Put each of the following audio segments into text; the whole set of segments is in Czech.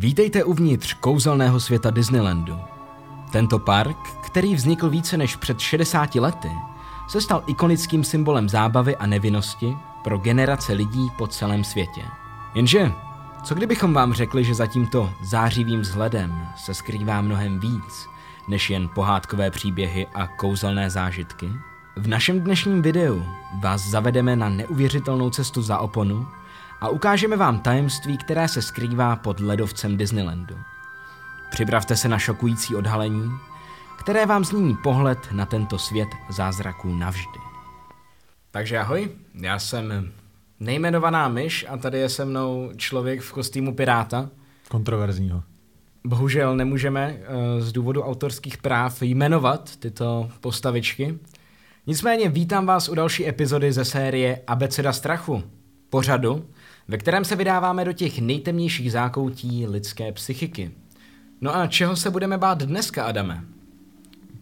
Vítejte uvnitř kouzelného světa Disneylandu. Tento park, který vznikl více než před 60 lety, se stal ikonickým symbolem zábavy a nevinnosti pro generace lidí po celém světě. Jenže, co kdybychom vám řekli, že za tímto zářivým vzhledem se skrývá mnohem víc, než jen pohádkové příběhy a kouzelné zážitky? V našem dnešním videu vás zavedeme na neuvěřitelnou cestu za oponu a ukážeme vám tajemství, které se skrývá pod ledovcem Disneylandu. Připravte se na šokující odhalení, které vám změní pohled na tento svět zázraků navždy. Takže ahoj, já jsem nejmenovaná myš a tady je se mnou člověk v kostýmu piráta. Kontroverzního. Bohužel nemůžeme eh, z důvodu autorských práv jmenovat tyto postavičky. Nicméně vítám vás u další epizody ze série Abeceda strachu, pořadu, ve kterém se vydáváme do těch nejtemnějších zákoutí lidské psychiky. No a čeho se budeme bát dneska, Adame?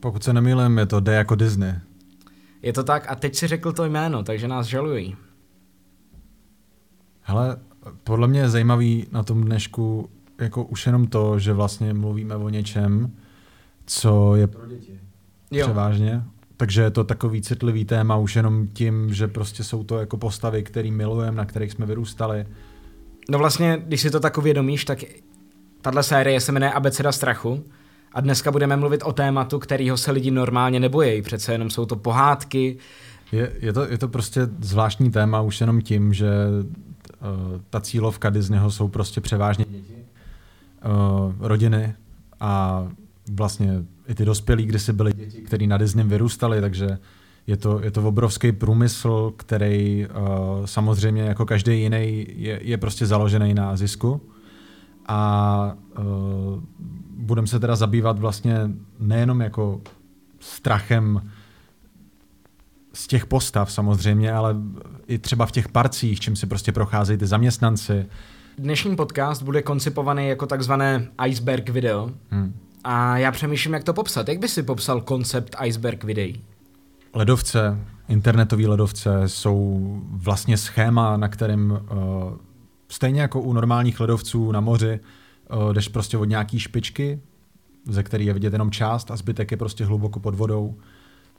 Pokud se nemýlím, je to D jako Disney. Je to tak a teď si řekl to jméno, takže nás žalují. Hele, podle mě je zajímavý na tom dnešku jako už jenom to, že vlastně mluvíme o něčem, co je pro děti. Jo. Převážně. Takže je to takový citlivý téma už jenom tím, že prostě jsou to jako postavy, který milujeme, na kterých jsme vyrůstali. No vlastně, když si to tak uvědomíš, tak tahle série se jmenuje Abeceda strachu a dneska budeme mluvit o tématu, kterýho se lidi normálně nebojí. Přece jenom jsou to pohádky. Je, je, to, je to prostě zvláštní téma už jenom tím, že uh, ta cílovka Disneyho jsou prostě převážně děti, uh, rodiny a vlastně i ty dospělí, kdy si byli děti, kteří na Disney vyrůstali, takže je to, je to obrovský průmysl, který uh, samozřejmě jako každý jiný je, je prostě založený na zisku. A uh, budeme se teda zabývat vlastně nejenom jako strachem z těch postav samozřejmě, ale i třeba v těch parcích, čím si prostě procházejí ty zaměstnanci. Dnešní podcast bude koncipovaný jako takzvané iceberg video. Hmm. A já přemýšlím, jak to popsat. Jak by si popsal koncept iceberg videí? Ledovce, internetové ledovce jsou vlastně schéma, na kterém uh, stejně jako u normálních ledovců na moři uh, jdeš prostě od nějaký špičky, ze který je vidět jenom část a zbytek je prostě hluboko pod vodou.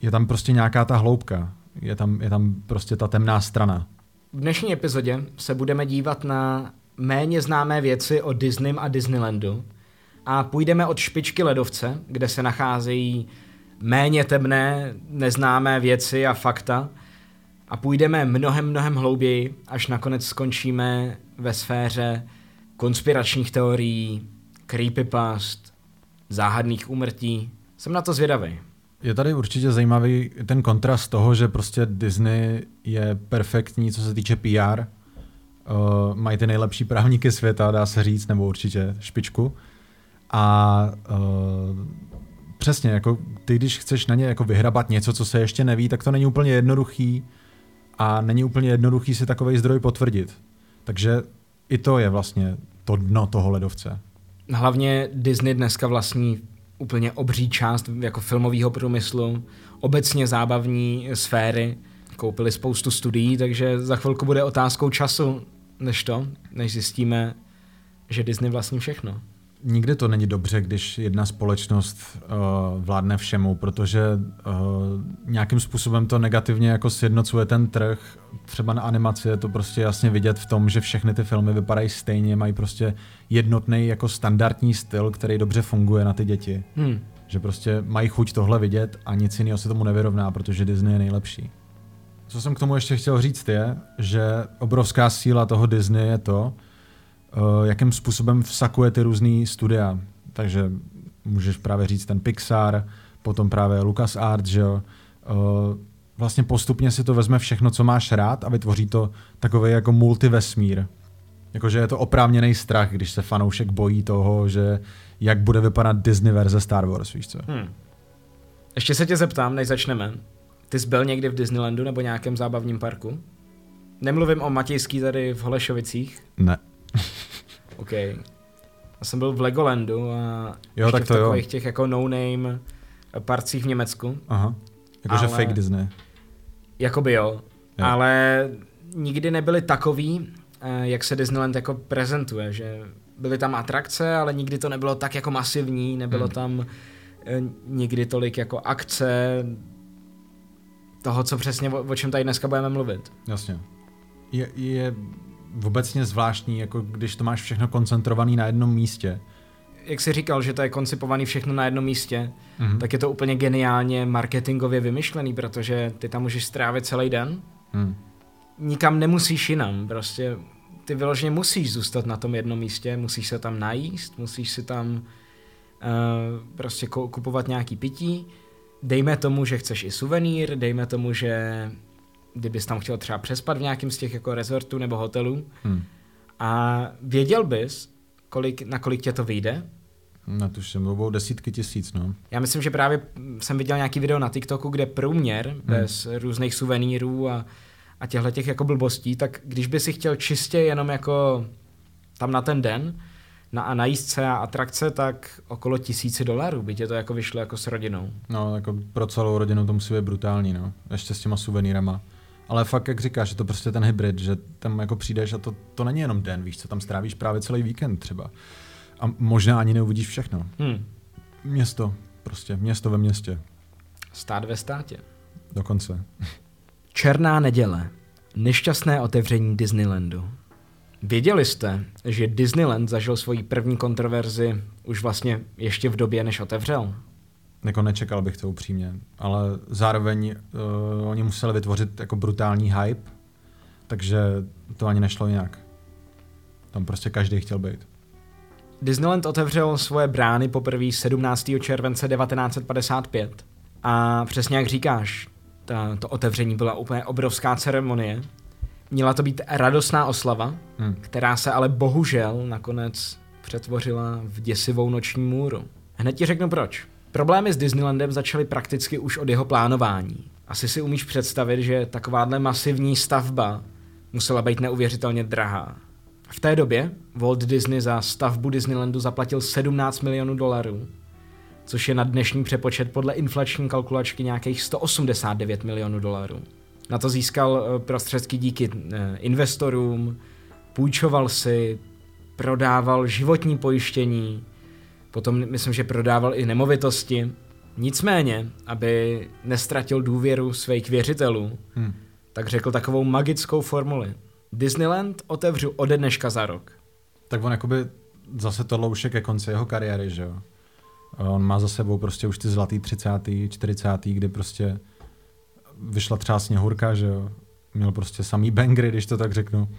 Je tam prostě nějaká ta hloubka, je tam, je tam prostě ta temná strana. V dnešní epizodě se budeme dívat na méně známé věci o Disneym a Disneylandu a půjdeme od špičky ledovce, kde se nacházejí méně temné, neznámé věci a fakta a půjdeme mnohem, mnohem hlouběji, až nakonec skončíme ve sféře konspiračních teorií, creepypast, záhadných úmrtí. Jsem na to zvědavý. Je tady určitě zajímavý ten kontrast toho, že prostě Disney je perfektní, co se týče PR. Uh, mají ty nejlepší právníky světa, dá se říct, nebo určitě špičku. A uh, přesně, jako ty, když chceš na ně jako vyhrabat něco, co se ještě neví, tak to není úplně jednoduchý a není úplně jednoduchý si takový zdroj potvrdit. Takže i to je vlastně to dno toho ledovce. Hlavně Disney dneska vlastní úplně obří část jako filmového průmyslu, obecně zábavní sféry. Koupili spoustu studií, takže za chvilku bude otázkou času, než to, než zjistíme, že Disney vlastní všechno. Nikdy to není dobře, když jedna společnost uh, vládne všemu, protože uh, nějakým způsobem to negativně jako sjednocuje ten trh. Třeba na animaci je to prostě jasně vidět v tom, že všechny ty filmy vypadají stejně, mají prostě jednotný jako standardní styl, který dobře funguje na ty děti. Hmm. Že prostě mají chuť tohle vidět a nic jiného se tomu nevyrovná, protože Disney je nejlepší. Co jsem k tomu ještě chtěl říct je, že obrovská síla toho Disney je to, jakým způsobem vsakuje ty různý studia. Takže můžeš právě říct ten Pixar, potom právě LucasArts, že jo. Uh, vlastně postupně si to vezme všechno, co máš rád a vytvoří to takový jako multivesmír. Jakože je to oprávněný strach, když se fanoušek bojí toho, že jak bude vypadat Disney verze Star Wars, víš co? Hmm. Ještě se tě zeptám, než začneme. Ty jsi byl někdy v Disneylandu nebo nějakém zábavním parku? Nemluvím o Matějský tady v Holešovicích. Ne. OK. Já jsem byl v Legolandu a Jo, tak v to jo. takových těch jako no-name parcích v Německu. Aha. Jakože Ale- fake Disney. Jakoby jo. Jo. Ale nikdy nebyli takový, eh, jak se Disneyland jako prezentuje, že byly tam atrakce, ale nikdy to nebylo tak jako masivní, nebylo hmm. tam e, nikdy tolik jako akce toho, co přesně, o, o čem tady dneska budeme mluvit. Jasně. Je, je obecně zvláštní, jako když to máš všechno koncentrované na jednom místě. Jak jsi říkal, že to je koncipovaný všechno na jednom místě, mm-hmm. tak je to úplně geniálně marketingově vymyšlený, protože ty tam můžeš strávit celý den. Mm. Nikam nemusíš jinam, prostě ty vyloženě musíš zůstat na tom jednom místě, musíš se tam najíst, musíš si tam uh, prostě kupovat nějaký pití. Dejme tomu, že chceš i suvenýr, dejme tomu, že kdybys tam chtěl třeba přespat v nějakém z těch jako rezortů nebo hotelů hmm. a věděl bys, kolik, na kolik tě to vyjde? Na to jsem obou desítky tisíc, no. Já myslím, že právě jsem viděl nějaký video na TikToku, kde průměr hmm. bez různých suvenýrů a, a těchto těch jako blbostí, tak když by si chtěl čistě jenom jako tam na ten den na, a najíst se a atrakce, tak okolo tisíci dolarů by tě to jako vyšlo jako s rodinou. No, jako pro celou rodinu to musí být brutální, no. Ještě s těma suvenýrama. Ale fakt, jak říkáš, že to prostě ten hybrid, že tam jako přijdeš a to, to není jenom den, víš co, tam strávíš právě celý víkend třeba. A možná ani neuvidíš všechno. Hmm. Město, prostě, město ve městě. Stát ve státě. Dokonce. Černá neděle. Nešťastné otevření Disneylandu. Věděli jste, že Disneyland zažil svoji první kontroverzi už vlastně ještě v době, než otevřel? Jako nečekal bych to upřímně, ale zároveň uh, oni museli vytvořit jako brutální hype, takže to ani nešlo jinak. Tam prostě každý chtěl být. Disneyland otevřel svoje brány poprvé 17. července 1955 a přesně jak říkáš, ta, to otevření byla úplně obrovská ceremonie. Měla to být radostná oslava, hmm. která se ale bohužel nakonec přetvořila v děsivou noční můru. Hned ti řeknu proč. Problémy s Disneylandem začaly prakticky už od jeho plánování. Asi si umíš představit, že takováhle masivní stavba musela být neuvěřitelně drahá. V té době Walt Disney za stavbu Disneylandu zaplatil 17 milionů dolarů, což je na dnešní přepočet podle inflační kalkulačky nějakých 189 milionů dolarů. Na to získal eh, prostředky díky eh, investorům, půjčoval si, prodával životní pojištění, Potom myslím, že prodával i nemovitosti. Nicméně, aby nestratil důvěru svých věřitelů, hmm. tak řekl takovou magickou formuli. Disneyland otevřu ode dneška za rok. Tak on jakoby zase to už je ke konci jeho kariéry, že jo? On má za sebou prostě už ty zlatý 30. 40. kdy prostě vyšla třeba sněhurka, že jo? Měl prostě samý bangry, když to tak řeknu.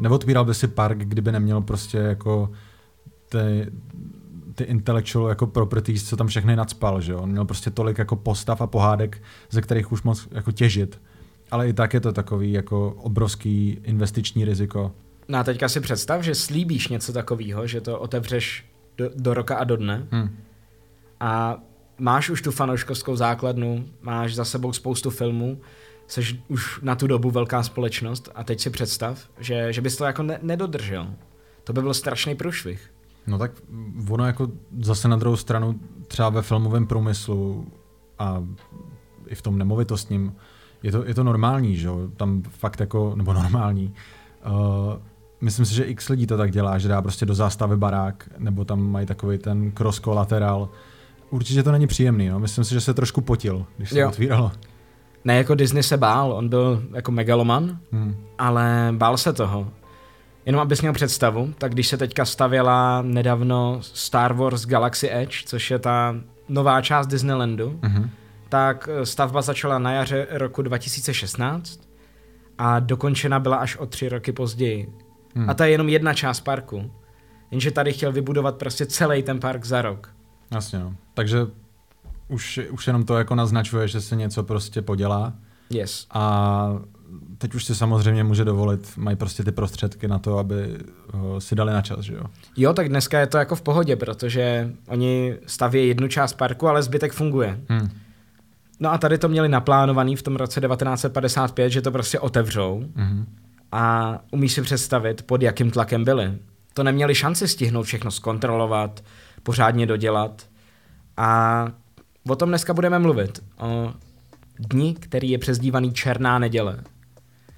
Neotvíral by si park, kdyby neměl prostě jako ty, ty intellectual jako properties, co tam všechny nadspal, že jo? On měl prostě tolik jako postav a pohádek, ze kterých už moc jako těžit. Ale i tak je to takový jako obrovský investiční riziko. No a teďka si představ, že slíbíš něco takového, že to otevřeš do, do roka a do dne hmm. a máš už tu fanouškovskou základnu, máš za sebou spoustu filmů, jsi už na tu dobu velká společnost a teď si představ, že, že bys to jako ne- nedodržel. To by byl strašný průšvih. No tak ono jako zase na druhou stranu třeba ve filmovém průmyslu a i v tom nemovitostním je to, je to normální, že jo? Tam fakt jako, nebo normální. Uh, myslím si, že x lidí to tak dělá, že dá prostě do zástavy barák, nebo tam mají takový ten cross collateral. Určitě to není příjemný, no. Myslím si, že se trošku potil, když se jo. otvíralo. Ne, jako Disney se bál, on byl jako megaloman, hmm. ale bál se toho. Jenom abys měl představu, tak když se teďka stavěla nedávno Star Wars Galaxy Edge, což je ta nová část Disneylandu, mm-hmm. tak eh, stavba začala na jaře roku 2016 a dokončena byla až o tři roky později. Mm. A to je jenom jedna část parku. Jenže tady chtěl vybudovat prostě celý ten park za rok. Jasně, no. Takže už, už jenom to jako naznačuje, že se něco prostě podělá. Yes. A teď už si samozřejmě může dovolit, mají prostě ty prostředky na to, aby si dali na čas, že jo? Jo, tak dneska je to jako v pohodě, protože oni staví jednu část parku, ale zbytek funguje. Hmm. No a tady to měli naplánovaný v tom roce 1955, že to prostě otevřou hmm. a umíš si představit, pod jakým tlakem byli. To neměli šanci stihnout všechno zkontrolovat, pořádně dodělat a o tom dneska budeme mluvit. O dni, který je přezdívaný Černá neděle.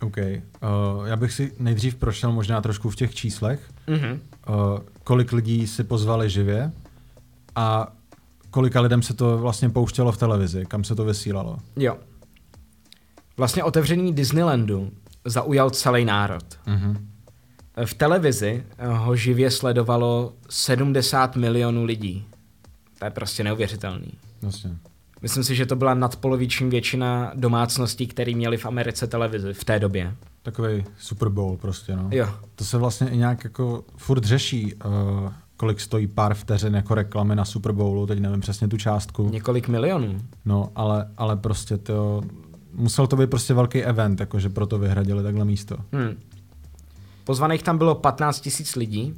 OK. Uh, já bych si nejdřív prošel možná trošku v těch číslech. Mhm. Uh, kolik lidí si pozvali živě a kolika lidem se to vlastně pouštělo v televizi, kam se to vysílalo. Jo. Vlastně otevření Disneylandu zaujal celý národ. Mhm. V televizi ho živě sledovalo 70 milionů lidí. To je prostě neuvěřitelný. Vlastně. Myslím si, že to byla nadpoloviční většina domácností, které měly v Americe televizi v té době. Takový Super Bowl prostě, no. Jo. To se vlastně i nějak jako furt řeší, uh, kolik stojí pár vteřin jako reklamy na Super Bowlu, teď nevím přesně tu částku. Několik milionů. No, ale, ale prostě to, musel to být prostě velký event, jakože proto vyhradili takhle místo. Hmm. Pozvaných tam bylo 15 tisíc lidí.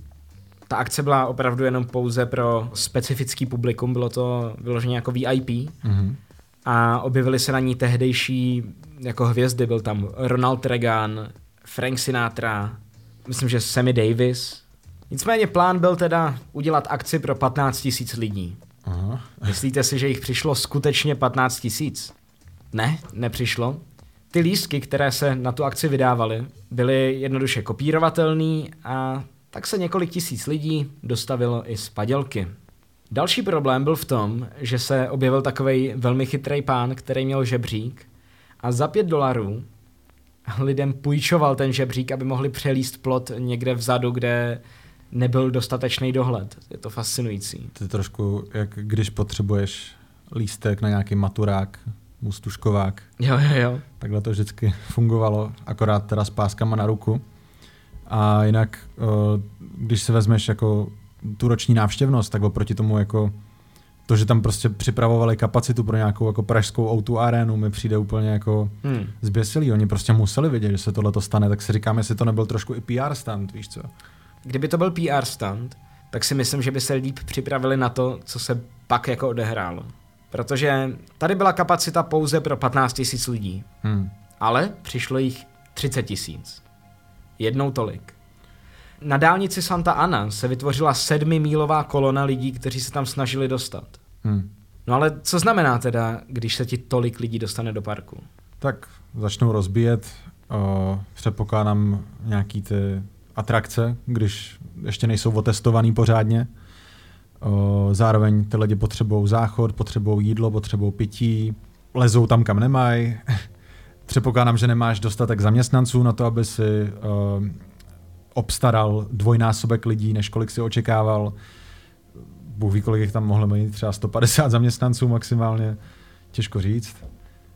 Ta akce byla opravdu jenom pouze pro specifický publikum, bylo to vyloženě jako VIP. Mhm. A objevily se na ní tehdejší jako hvězdy, byl tam Ronald Reagan, Frank Sinatra, myslím, že Sammy Davis. Nicméně plán byl teda udělat akci pro 15 tisíc lidí. Aha. Myslíte si, že jich přišlo skutečně 15 tisíc? Ne, nepřišlo. Ty lístky, které se na tu akci vydávaly, byly jednoduše kopírovatelný a tak se několik tisíc lidí dostavilo i z padělky. Další problém byl v tom, že se objevil takový velmi chytrý pán, který měl žebřík a za pět dolarů lidem půjčoval ten žebřík, aby mohli přelíst plot někde vzadu, kde nebyl dostatečný dohled. Je to fascinující. To je trošku, jak když potřebuješ lístek na nějaký maturák, mustuškovák. Jo, jo, jo. Takhle to vždycky fungovalo, akorát teda s páskama na ruku. A jinak, eh, když se vezmeš jako tu roční návštěvnost, tak oproti tomu jako to, že tam prostě připravovali kapacitu pro nějakou jako pražskou O2 arénu, mi přijde úplně jako Hmm. zběsilý. Oni prostě museli vědět, že se tohle stane, tak si říkám, jestli to nebyl trošku i PR stand, víš co? Kdyby to byl PR stand, tak si myslím, že by se líp připravili na to, co se pak jako odehrálo. Protože tady byla kapacita pouze pro 15 tisíc lidí, Hmm. ale přišlo jich 30 tisíc. Jednou tolik. Na dálnici Santa Ana se vytvořila sedmimílová kolona lidí, kteří se tam snažili dostat. Hmm. No ale co znamená teda, když se ti tolik lidí dostane do parku? Tak začnou rozbíjet, uh, předpokládám nějaký ty atrakce, když ještě nejsou otestovaný pořádně. Uh, zároveň ty lidi potřebují záchod, potřebují jídlo, potřebují pití, lezou tam, kam nemají. Předpokládám, že nemáš dostatek zaměstnanců na to, aby si uh, obstaral dvojnásobek lidí, než kolik si očekával. Bůh ví, kolik jich tam mohlo mít, třeba 150 zaměstnanců maximálně, těžko říct.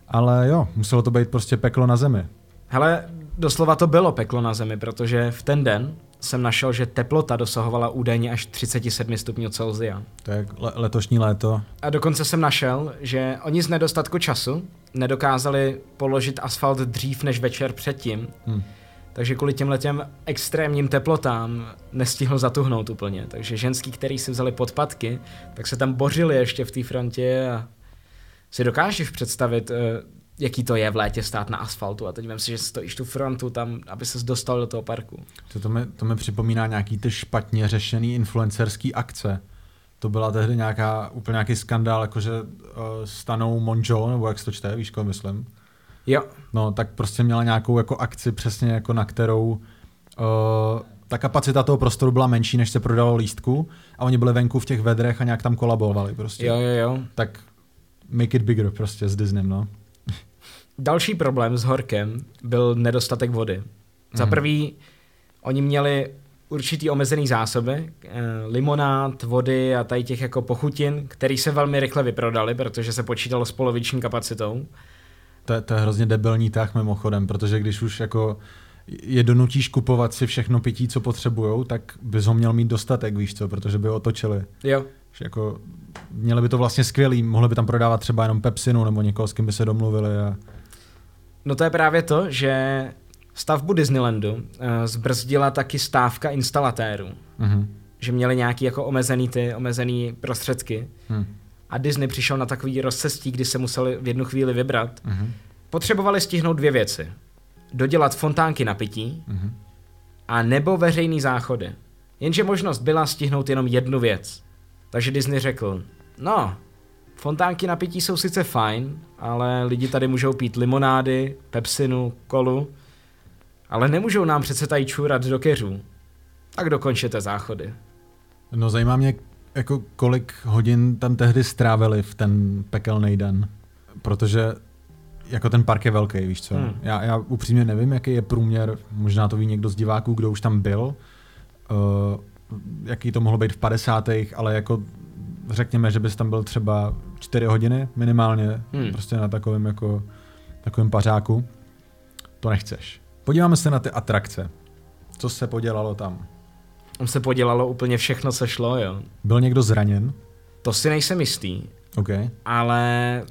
Ale jo, muselo to být prostě peklo na zemi. Hele, doslova to bylo peklo na zemi, protože v ten den jsem našel, že teplota dosahovala údajně až 37 stupňů Celsia. Je jak le- letošní léto. A dokonce jsem našel, že oni z nedostatku času nedokázali položit asfalt dřív než večer předtím, Hm. takže kvůli těmhle těm extrémním teplotám nestihl zatuhnout úplně. Takže ženský, který si vzali podpatky, tak se tam bořili ještě v té frontě a si dokážeš představit, eh, jaký to je v létě stát na asfaltu a teď vím si, že stojíš tu frontu tam, aby ses dostal do toho parku. To, to, mi, to mi připomíná nějaký ty špatně řešený influencerský akce. To byla tehdy nějaká, úplně nějaký skandál, jakože uh, stanou Monjo, nebo jak se to čte, víš, koho myslím. Jo, No, tak prostě měla nějakou jako akci přesně jako na kterou uh, ta kapacita toho prostoru byla menší, než se prodalo lístku a oni byli venku v těch vedrech a nějak tam kolabovali prostě. jo, jo, jo. Tak make it bigger prostě s Disneym, no. Další problém s horkem byl nedostatek vody. Za Mhm. prvý, oni měli určitý omezený zásoby, eh, limonád, vody a tady těch jako pochutin, který se velmi rychle vyprodali, protože se počítalo s poloviční kapacitou. To, je- to je hrozně debilní tah mimochodem, protože když už jako je donutíš kupovat si všechno pití, co potřebujou, tak bys ho měl mít dostatek, víš co, protože by otočili. Jo, Že jako měli by to vlastně skvělý, mohli by tam prodávat třeba jenom Pepsinu nebo někoho, s kým by se domluvili a no to je právě to, že stavbu Disneylandu eh, zbrzdila taky stávka instalatérů, mhm. že měli nějaký jako omezený ty, omezený prostředky Hm. a Disney přišel na takový rozcestí, kdy se museli v jednu chvíli vybrat. Mhm. Potřebovali stihnout dvě věci. Dodělat fontánky na pití Mhm. a nebo veřejný záchody. Jenže možnost byla stihnout jenom jednu věc. Takže Disney řekl, no, fontánky na pití jsou sice fajn, ale lidi tady můžou pít limonády, pepsinu, kolu Ale nemůžou nám přece tady čůrat do keřů. Tak dokončete záchody. No zajímá mě, jako kolik hodin tam tehdy strávili v ten pekelný den. Protože jako ten park je velký, víš co. Hmm. Já, já upřímně nevím, jaký je průměr, možná to ví někdo z diváků, kdo už tam byl, uh, jaký to mohlo být v 50. ale jako řekněme, že bys tam byl třeba 4 hodiny minimálně, hmm. prostě na takovém jako takovém pařáku. To nechceš. Podíváme se na ty atrakce. Co se podělalo tam? Tam se podělalo úplně všechno, co šlo, jo. Byl někdo zraněn? To si nejsem jistý. OK. Ale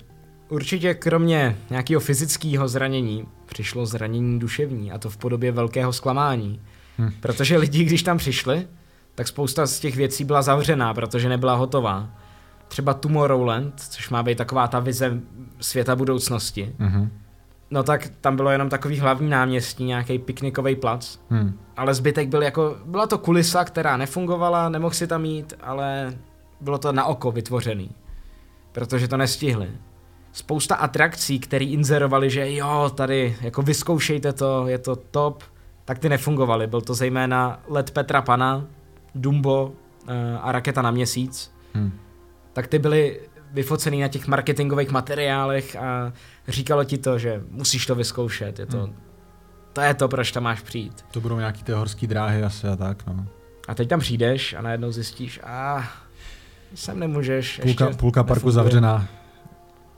určitě kromě nějakého fyzického zranění přišlo zranění duševní a to v podobě velkého zklamání. Hm. Protože lidi, když tam přišli, tak spousta z těch věcí byla zavřená, protože nebyla hotová. Třeba Tomorrowland, což má být taková ta vize světa budoucnosti. Mm-hmm. No tak tam bylo jenom takový hlavní náměstí, nějaký piknikový plac. Hmm. Ale zbytek byl jako, byla to kulisa, která nefungovala, nemohl si tam jít, ale bylo to na oko vytvořený. Protože to nestihli. Spousta atrakcí, které inzerovali, že jo, tady jako vyzkoušejte to, je to top, tak ty nefungovaly. Byl to zejména let Petra Pana, Dumbo uh, a Raketa na měsíc. Hmm. Tak ty byly vyfocený na těch marketingových materiálech a říkalo ti to, že musíš to vyzkoušet. Je to, hmm. to je to, proč tam máš přijít. To budou nějaký ty horské dráhy asi a tak, no. A teď tam přijdeš a najednou zjistíš, a sem nemůžeš. Půlka, ještě půlka parku nefunguje. zavřená.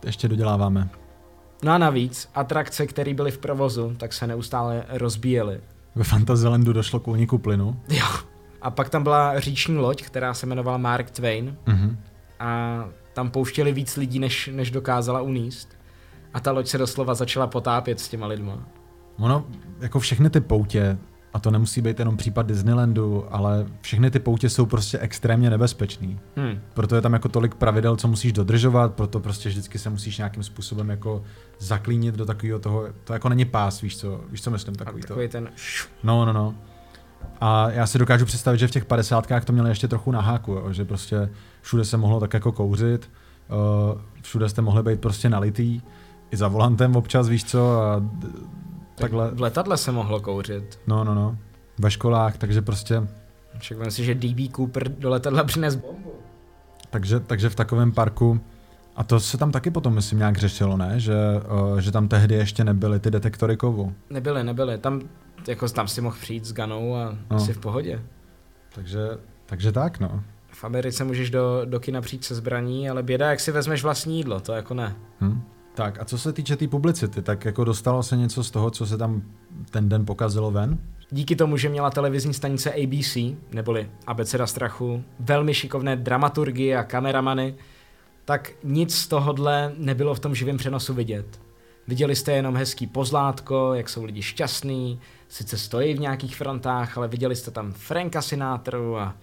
Ještě doděláváme. No a navíc, atrakce, které byly v provozu, tak se neustále rozbíjely. Ve Fantasylandu došlo k úniku plynu. Jo. A pak tam byla říční loď, která se jmenovala Mark Twain. Mm-hmm. A tam pouštěli víc lidí, než, než dokázala uníst. A ta loď se doslova začala potápět s těma lidma. Ono, jako všechny ty poutě, a to nemusí být jenom případ Disneylandu, ale všechny ty poutě jsou prostě extrémně nebezpečný. Hmm. Proto je tam jako tolik pravidel, co musíš dodržovat, proto prostě vždycky se musíš nějakým způsobem jako zaklínit do takového toho, to jako není pás, víš co, víš co myslím, takový, takový to. ten... No, no, no. A já si dokážu představit, že v těch padesátkách to měli ještě trochu na háku, jo, že prostě všude se mohlo tak jako kouřit, uh, všude jste mohli být prostě nalitý, i za volantem občas, víš co, a takhle. V letadle se mohlo kouřit. No, no, no. Ve školách, takže prostě... Však si, že DB Cooper do letadla přines bombu. Takže, takže v takovém parku, a to se tam taky potom, myslím, nějak řešilo, ne? Že, uh, že tam tehdy ještě nebyly ty detektory kovu. Nebyly, nebyly. Tam, jako tam si mohl přijít s ganou a no. asi v pohodě. Takže, takže tak, no. V Americe můžeš do, do kina přijít se zbraní, ale běda, jak si vezmeš vlastní jídlo, to jako ne. Hmm. Tak a co se týče té tý publicity, tak jako dostalo se něco z toho, co se tam ten den pokazilo ven? Díky tomu, že měla televizní stanice ABC, neboli Abeceda strachu, velmi šikovné dramaturgy a kameramany, tak nic z tohohle nebylo v tom živém přenosu vidět. Viděli jste jenom hezký pozlátko, jak jsou lidi šťastní, sice stojí v nějakých frontách, ale viděli jste tam Franka Sinatru a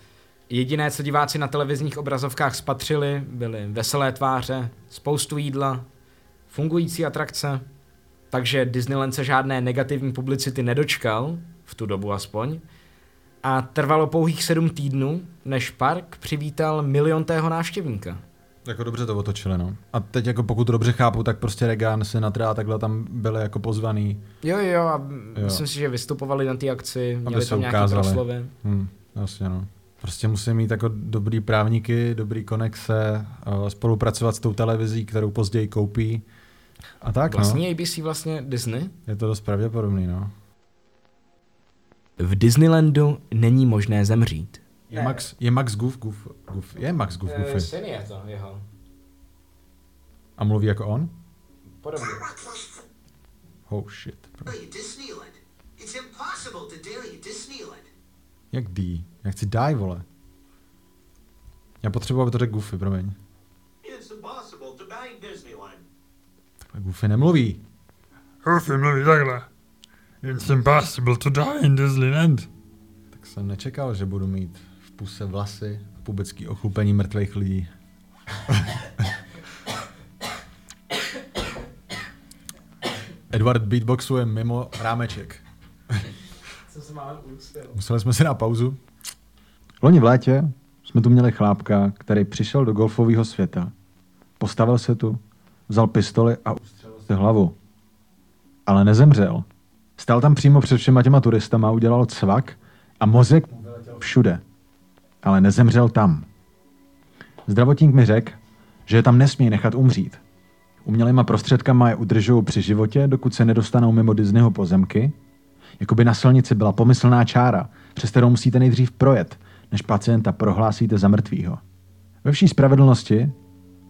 jediné, co diváci na televizních obrazovkách spatřili, byly veselé tváře, spoustu jídla, fungující atrakce, takže Disneyland se žádné negativní publicity nedočkal, v tu dobu aspoň, a trvalo pouhých sedm týdnů, než park přivítal miliontého návštěvníka. Jako dobře to otočili, no. A teď jako pokud to dobře chápu, tak prostě Regan, Sinatra a takhle tam byli jako pozvaný. Jo, jo, a jo. myslím si, že vystupovali na té akci, měli Aby tam nějaké proslovy. Hmm, jasně, no. Prostě musí mít jako dobrý právníky, dobrý konexe, spolupracovat s tou televizí, kterou později koupí a tak, Vlastní no. ABC vlastně Disney? Je to dost pravděpodobný, no. V Disneylandu není možné zemřít. Je Max, je Max Goof, Goof, Goof, je Max Goof. Eh, syn je to, jeho. A mluví jako on? Podobně. Oh shit. Bro. Jak D? Já chci die, vole. Já potřebuji, aby to řekl Goofy, promiň. Takhle Goofy nemluví. Goofy mluví takhle. It's impossible to die in Disneyland. Tak jsem nečekal, že budu mít v puse vlasy a pubecký ochlupení mrtvých lidí. Edward beatboxuje mimo rámeček. Co se máme Museli jsme si na pauzu. Loni v létě jsme tu měli chlápka, který přišel do golfového světa. Postavil se tu, vzal pistoli a ustřelil si hlavu. Ale nezemřel. Stál tam přímo před všema těma turistama, udělal cvak a mozek mu vyletěl všude. Ale nezemřel tam. Zdravotník mi řekl, že je tam nesmí nechat umřít. Umělýma prostředkama je udržují při životě, dokud se nedostanou mimo Disneyho pozemky. Jakoby na silnici byla pomyslná čára, přes kterou musíte nejdřív projet, než pacienta prohlásíte za mrtvýho. Ve vší spravedlnosti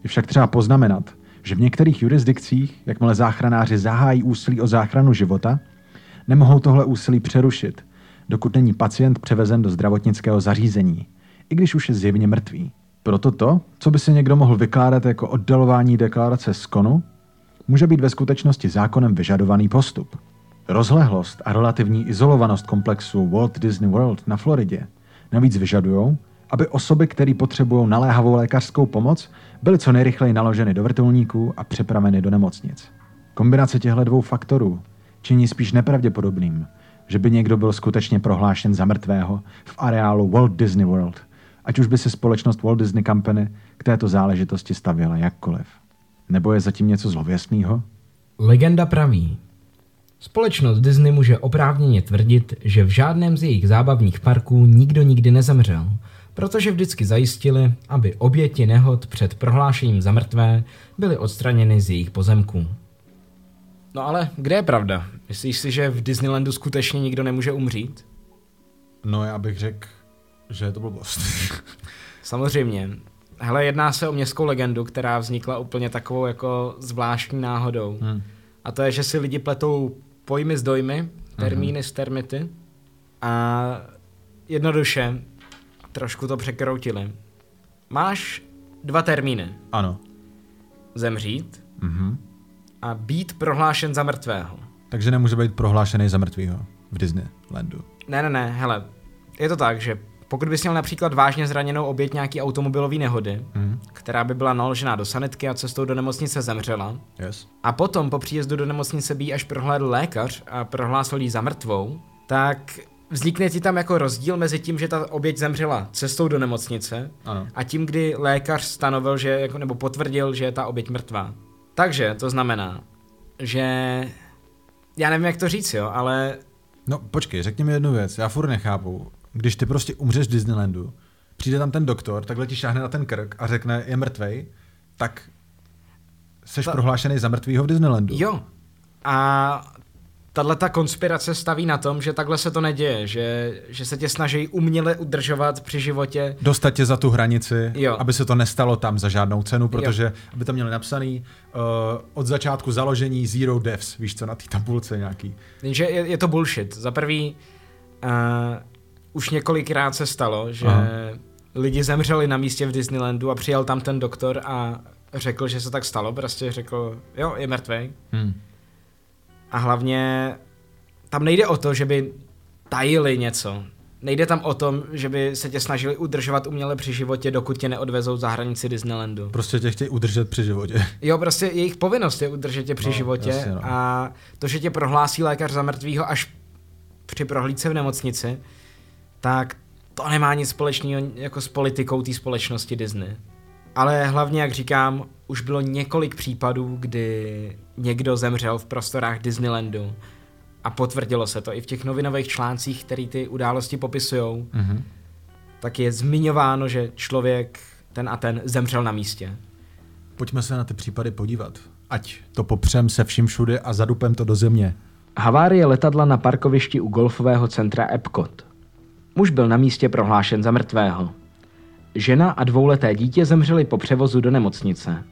je však třeba poznamenat, že v některých jurisdikcích, jakmile záchranáři zahájí úsilí o záchranu života, nemohou tohle úsilí přerušit, dokud není pacient převezen do zdravotnického zařízení, i když už je zjevně mrtvý. Proto to, co by si někdo mohl vykládat jako oddalování deklarace z konu, může být ve skutečnosti zákonem vyžadovaný postup. Rozlehlost a relativní izolovanost komplexu Walt Disney World na Floridě navíc vyžadují, aby osoby, které potřebují naléhavou lékařskou pomoc, byly co nejrychleji naloženy do vrtulníků a přepraveny do nemocnic. Kombinace těchto dvou faktorů činí spíš nepravděpodobným, že by někdo byl skutečně prohlášen za mrtvého v areálu Walt Disney World, ať už by se společnost Walt Disney Company k této záležitosti stavěla jakkoliv. Nebo je zatím něco zlověstného? Legenda praví. Společnost Disney může oprávněně tvrdit, že v žádném z jejich zábavních parků nikdo nikdy nezemřel, protože vždycky zajistili, aby oběti nehod před prohlášením za mrtvé byly odstraněny z jejich pozemků. No ale kde je pravda? Myslíš si, že v Disneylandu skutečně nikdo nemůže umřít? No já bych řekl, že je to blbost. Samozřejmě. Hele, jedná se o městskou legendu, která vznikla úplně takovou jako zvláštní náhodou. Hmm. A to je, že si lidi pletou pojmy s dojmy, termíny s termity a jednoduše trošku to překroutili. Máš dva termíny. Ano. Zemřít Mhm. a být prohlášen za mrtvého. Takže nemůže být prohlášený za mrtvýho v Disneylandu. Ne, ne, ne, hele, je to tak, že pokud bys měl například vážně zraněnou oběť nějaký automobilové nehody, Mhm. která by byla naložená do sanitky a cestou do nemocnice zemřela, Yes. a potom po příjezdu do nemocnice by ji až prohlédl lékař a prohlásil ji za mrtvou, tak vznikne ti tam jako rozdíl mezi tím, že ta oběť zemřela cestou do nemocnice Ano. a tím, kdy lékař stanovil, že jako, nebo potvrdil, že je ta oběť mrtvá. Takže to znamená, že já nevím, jak to říct, jo, ale No počkej, řekni mi jednu věc, já furt nechápu. Když ty prostě umřeš v Disneylandu, přijde tam ten doktor, takhle ti šáhne na ten krk a řekne, je mrtvej, tak seš Ta- prohlášený za mrtvýho v Disneylandu. jo. A tahle ta konspirace staví na tom, že takhle se to neděje, že, že se tě snaží uměle udržovat při životě. Dostat tě za tu hranici, Jo. aby se to nestalo tam za žádnou cenu, protože aby tam měli napsaný uh, od začátku založení zero deaths, víš co, na té tabulce nějaký. Jenže je, je to bullshit. Za prvý, uh, už několikrát se stalo, že Aha. lidi zemřeli na místě v Disneylandu a přijel tam ten doktor a řekl, že se tak stalo, prostě řekl, jo, je mrtvý. Hmm. A hlavně tam nejde o to, že by tajili něco. Nejde tam o tom, že by se tě snažili udržovat uměle při životě, dokud tě neodvezou za hranici Disneylandu. Prostě tě chtějí udržet při životě. Jo, prostě jejich povinnost je udržet tě při No, životě jasně, no. a to, že tě prohlásí lékař za mrtvýho až při prohlídce v nemocnici, tak to nemá nic společného jako s politikou té společnosti Disney. Ale hlavně, jak říkám, už bylo několik případů, kdy někdo zemřel v prostorách Disneylandu a potvrdilo se to i v těch novinových článcích, který ty události popisují, Mhm. tak je zmiňováno, že člověk ten a ten zemřel na místě. Pojďme se na ty případy podívat. Ať to popřem se vším všude a zadupem to do země. Havárie letadla na parkovišti u golfového centra Epcot. Muž byl na místě prohlášen za mrtvého. Žena a dvouleté dítě zemřeli po převozu do nemocnice.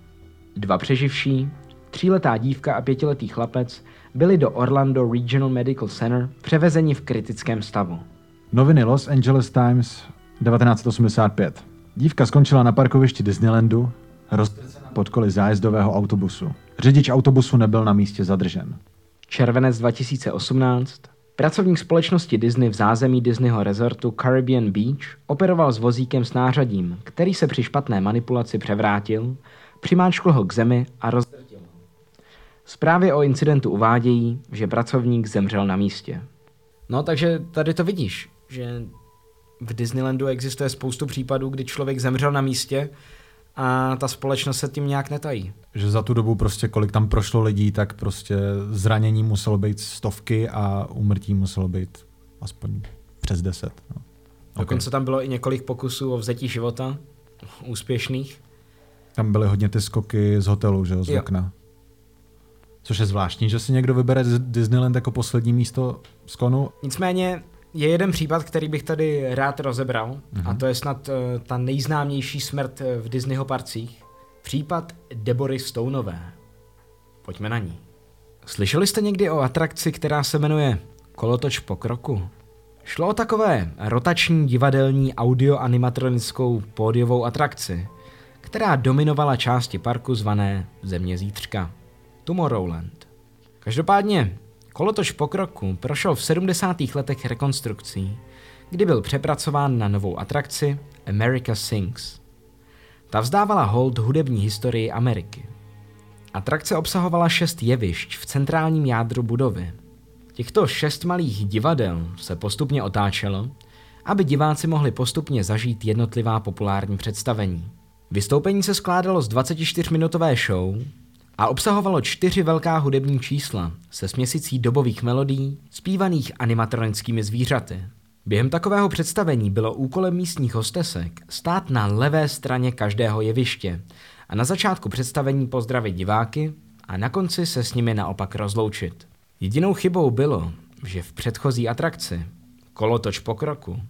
Dva přeživší, tříletá dívka a pětiletý chlapec byli do Orlando Regional Medical Center převezeni v kritickém stavu. Noviny Los Angeles Times 1985. Dívka skončila na parkovišti Disneylandu, rozdrcená pod koly zájezdového autobusu. Řidič autobusu nebyl na místě zadržen. Červenec 2018. Pracovník společnosti Disney v zázemí Disneyho rezortu Caribbean Beach operoval s vozíkem s nářadím, který se při špatné manipulaci převrátil, přimáčkl ho k zemi a rozdrtil ho. Zprávy o incidentu uvádějí, že pracovník zemřel na místě. No takže tady to vidíš, že v Disneylandu existuje spoustu případů, kdy člověk zemřel na místě a ta společnost se tím nějak netají. Že za tu dobu prostě kolik tam prošlo lidí, tak prostě zranění muselo být stovky a umrtí muselo být aspoň přes deset. No. Dokonce tam bylo i několik pokusů o vzetí života, úspěšných. Tam byly hodně ty skoky z hotelu, že jo, z Jo. okna. Což je zvláštní, že si někdo vybere Disneyland jako poslední místo z konu. Nicméně je jeden případ, který bych tady rád rozebral, Mhm. a to je snad eh, ta nejznámější smrt eh, v Disneyho parcích. Případ Debory Stoneové. Pojďme na ní. Slyšeli jste někdy o atrakci, která se jmenuje Kolotoč pokroku? Šlo o takové rotační divadelní audioanimatronickou pódiovou atrakci, která dominovala části parku zvané Země zítřka. Tomorrowland. Každopádně kolotoč pokroku prošel v 70. letech rekonstrukcí, kdy byl přepracován na novou atrakci America Sings. Ta vzdávala hold hudební historii Ameriky. Atrakce obsahovala šest jevišť v centrálním jádru budovy. Těchto šest malých divadel se postupně otáčelo, aby diváci mohli postupně zažít jednotlivá populární představení. Vystoupení se skládalo z 24-minutové show a obsahovalo čtyři velká hudební čísla se směsicí dobových melodií, zpívaných animatronickými zvířaty. Během takového představení bylo úkolem místních hostesek stát na levé straně každého jeviště a na začátku představení pozdravit diváky a na konci se s nimi naopak rozloučit. Jedinou chybou bylo, že v předchozí atrakci, kolotoč pokroku,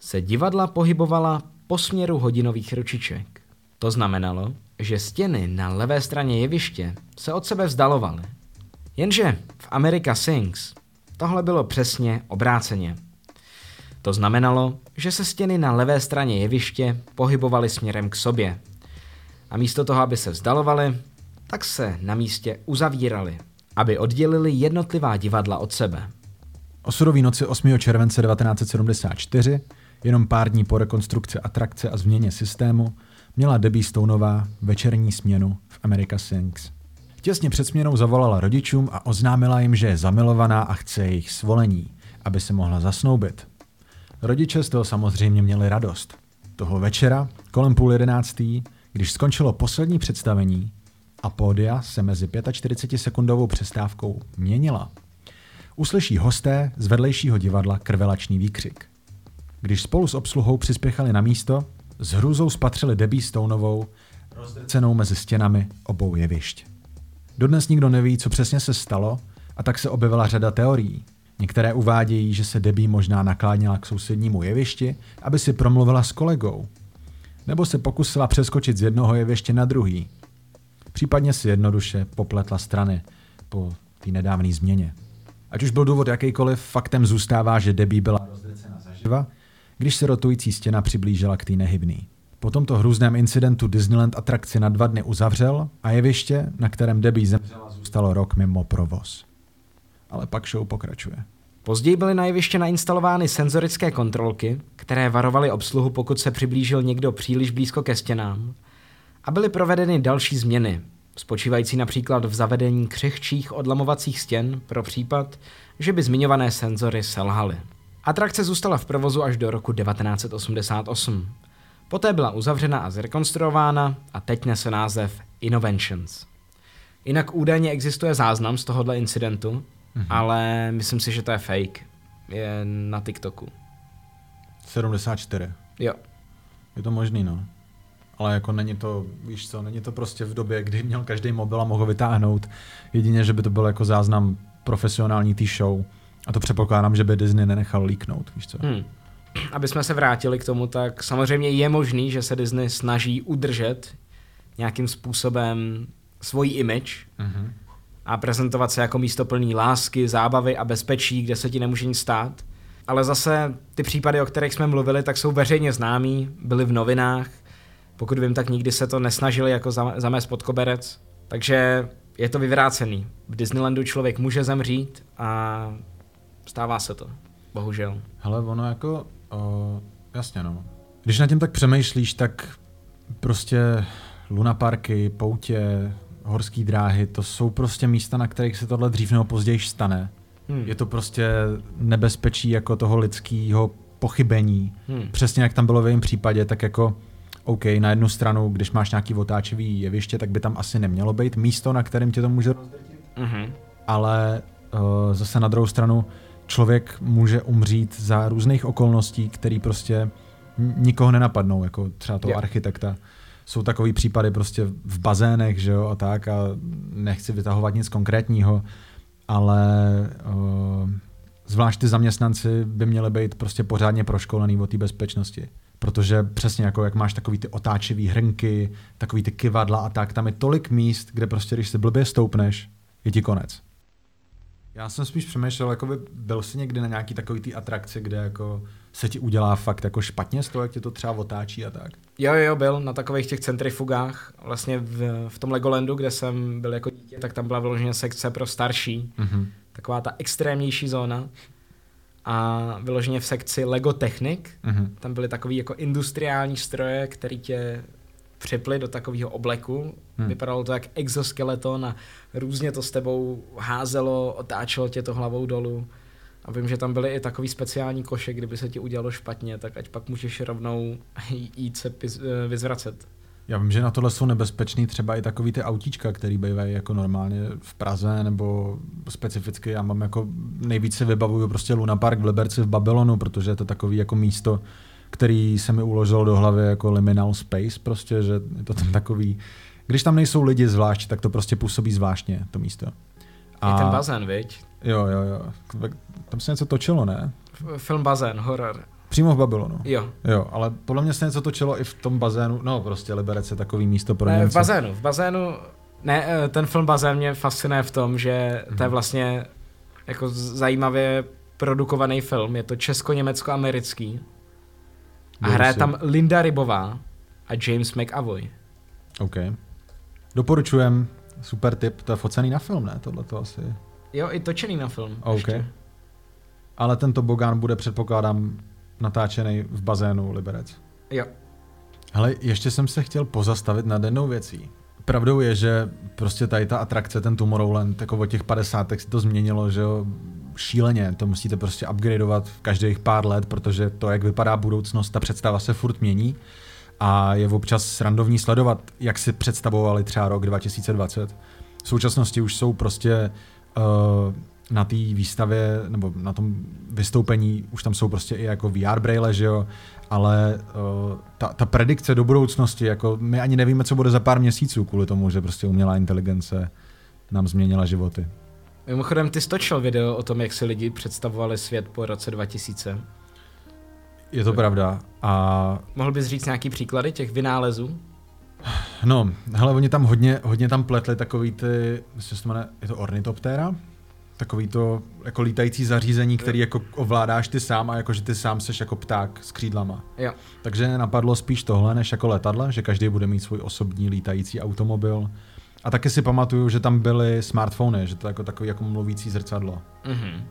se divadla pohybovala po směru hodinových ručiček. To znamenalo, že stěny na levé straně jeviště se od sebe vzdalovaly. Jenže v America Sings tohle bylo přesně obráceně. To znamenalo, že se stěny na levé straně jeviště pohybovaly směrem k sobě. A místo toho, aby se vzdalovaly, tak se na místě uzavíraly, aby oddělili jednotlivá divadla od sebe. Osudový noci 8. července 1974, jenom pár dní po rekonstrukci atrakce a změně systému, měla Debbie Stoneová večerní směnu v America Sings. Těsně před směnou zavolala rodičům a oznámila jim, že je zamilovaná a chce jejich svolení, aby se mohla zasnoubit. Rodiče z toho samozřejmě měli radost. Toho večera, kolem půl jedenáctý, když skončilo poslední představení a pódia se mezi 45 sekundovou přestávkou měnila, uslyší hosté z vedlejšího divadla krvelačný výkřik. Když spolu s obsluhou přispěchali na místo, s hrůzou spatřili Debbie Stoneovou rozdrcenou mezi stěnami obou jevišť. Dodnes nikdo neví, co přesně se stalo, a tak se objevila řada teorií. Některé uvádějí, že se Debbie možná nakláněla k sousednímu jevišti, aby si promluvila s kolegou. Nebo se pokusila přeskočit z jednoho jeviště na druhý. Případně si jednoduše popletla strany po té nedávné změně. Ať už byl důvod jakýkoliv, faktem zůstává, že Debbie byla rozdrcena zaživa, když se rotující stěna přiblížila k té nehybný. Po tomto hrůzném incidentu Disneyland atrakci na dva dny uzavřel a jeviště, na kterém Debbie zemřela, zůstalo rok mimo provoz. Ale pak show pokračuje. Později byly na jeviště nainstalovány senzorické kontrolky, které varovaly obsluhu, pokud se přiblížil někdo příliš blízko ke stěnám, a byly provedeny další změny, spočívající například v zavedení křehčích odlamovacích stěn pro případ, že by zmiňované senzory selhaly. Atrakce zůstala v provozu až do roku 1988. Poté byla uzavřena a zrekonstruována a teď nese název Innovations. Jinak údajně existuje záznam z tohohle incidentu, mm-hmm. ale myslím si, že to je fake. Je na TikToku. 74. Jo. Je to možný, no. Ale jako není to, víš co, není to prostě v době, kdy měl každý mobil a mohl vytáhnout. Jedině, že by to byl jako záznam profesionální tý show. A to předpokládám, že by Disney nenechal líknout, víš co. Hmm. Aby jsme se vrátili k tomu, tak samozřejmě je možný, že se Disney snaží udržet nějakým způsobem svoji image Mhm. a prezentovat se jako místo plný lásky, zábavy a bezpečí, kde se ti nemůže nic stát. Ale zase ty případy, o kterých jsme mluvili, tak jsou veřejně známí, byly v novinách. Pokud vím, tak nikdy se to nesnažili jako zam- zamést pod koberec. Takže je to vyvrácený. V Disneylandu člověk může zemřít a stává se to. Bohužel. Hele, ono jako, o, jasně no. Když nad tím tak přemýšlíš, tak prostě lunaparky, poutě, horské dráhy, to jsou prostě místa, na kterých se tohle dřív nebo později stane. Hmm. Je to prostě nebezpečí jako toho lidského pochybení. Hmm. Přesně jak tam bylo v jejím případě, tak jako OK, na jednu stranu, když máš nějaký otáčivý jeviště, tak by tam asi nemělo být místo, na kterém tě to může rozdrtit. Mhm. Ale uh, zase na druhou stranu, člověk může umřít za různých okolností, které prostě nikoho nenapadnou, jako třeba toho Jo. architekta. Jsou takový případy prostě v bazénech, že jo, a tak, a nechci vytahovat nic konkrétního, ale uh, zvlášť ty zaměstnanci by měli být prostě pořádně proškolený o té bezpečnosti. Protože přesně jako jak máš takový ty otáčivý hrnky, takový ty kivadla a tak, tam je tolik míst, kde prostě, když si blbě stoupneš, je ti konec. Já jsem spíš přemýšlel, jako by byl jsi někdy na nějaký takový ty atrakci, kde jako se ti udělá fakt jako špatně z toho, jak tě to třeba otáčí a tak. Jo, jo, byl na takových těch centrifugách. Vlastně v, v tom Legolandu, kde jsem byl jako dítě, tak tam byla vyloženě sekce pro starší. Mm-hmm. Taková ta extrémnější zóna. A vyloženě v sekci Lego Technik, Mm-hmm. tam byly takový jako industriální stroje, který tě připly do takového obleku. Hmm. Vypadalo to jak exoskeleton a různě to s tebou házelo, otáčelo tě to hlavou dolů. A vím, že tam byly i takový speciální koše, kdyby se ti udělalo špatně, tak ať pak můžeš rovnou jít se eh, vyzvracet. Já vím, že na tohle jsou nebezpečný třeba i takový ty autíčka, který bývají jako normálně v Praze nebo specificky. Já mám jako nejvíce vybavuju prostě Luna Park v Liberci v Babylonu, protože je to takový jako místo, který se mi uložil do hlavy jako liminal space, prostě, že je to tam takový, když tam nejsou lidi zvlášť, tak to prostě působí zvláštně, to místo. A... I ten bazén, viď? Jo, jo, jo. Tam se něco točilo, ne? Film bazén, horor. Přímo v Babylonu. Jo. Jo, ale podle mě se něco točilo i v tom bazénu. No, prostě Liberec je takový místo pro Ne, v bazénu, v bazénu, ne, eh, ten film bazén mě fascinuje v tom, že to je Mhm. vlastně jako zajímavě produkovaný film, je to česko-německo-americký a hraje si. tam Linda Rybová a James McAvoy. OK. Doporučujem, super tip, to je focený na film, ne? Tohle to asi. Jo, i točený na film. OK. ještě. Ale tento Bogán bude, předpokládám, natáčený v bazénu Liberec. Jo. Hele, ještě jsem se chtěl pozastavit nad jednou věcí. Pravdou je, že prostě tady ta atrakce, ten Tomorrowland, jako od těch 50 se to změnilo, že jo, šíleně. To musíte prostě upgradeovat každých pár let, protože to, jak vypadá budoucnost, ta představa se furt mění. A je občas srandovní sledovat, jak si představovali třeba rok 2020. V současnosti už jsou prostě uh, na té výstavě, nebo na tom vystoupení, už tam jsou prostě i jako VR braille, že jo, ale uh, ta, ta predikce do budoucnosti, jako my ani nevíme, co bude za pár měsíců kvůli tomu, že prostě umělá inteligence nám změnila životy. Mimochodem, ty stočil video o tom, jak si lidi představovali svět po roce 2000. Je to pravda. A Mohl bys říct nějaký příklady těch vynálezů? no, hele, oni tam hodně, hodně tam pletli takový ty, myslím, že se to jmenuje, je to ornitoptéra? Takový to jako lítající zařízení, který jako ovládáš ty sám a jako, že ty sám seš jako pták s křídlama. Jo. Takže napadlo spíš tohle, než jako letadla, že každý bude mít svůj osobní lítající automobil. A taky si pamatuju, že tam byly smartfony, že to je jako takový jako mluvící zrcadlo. Mhm.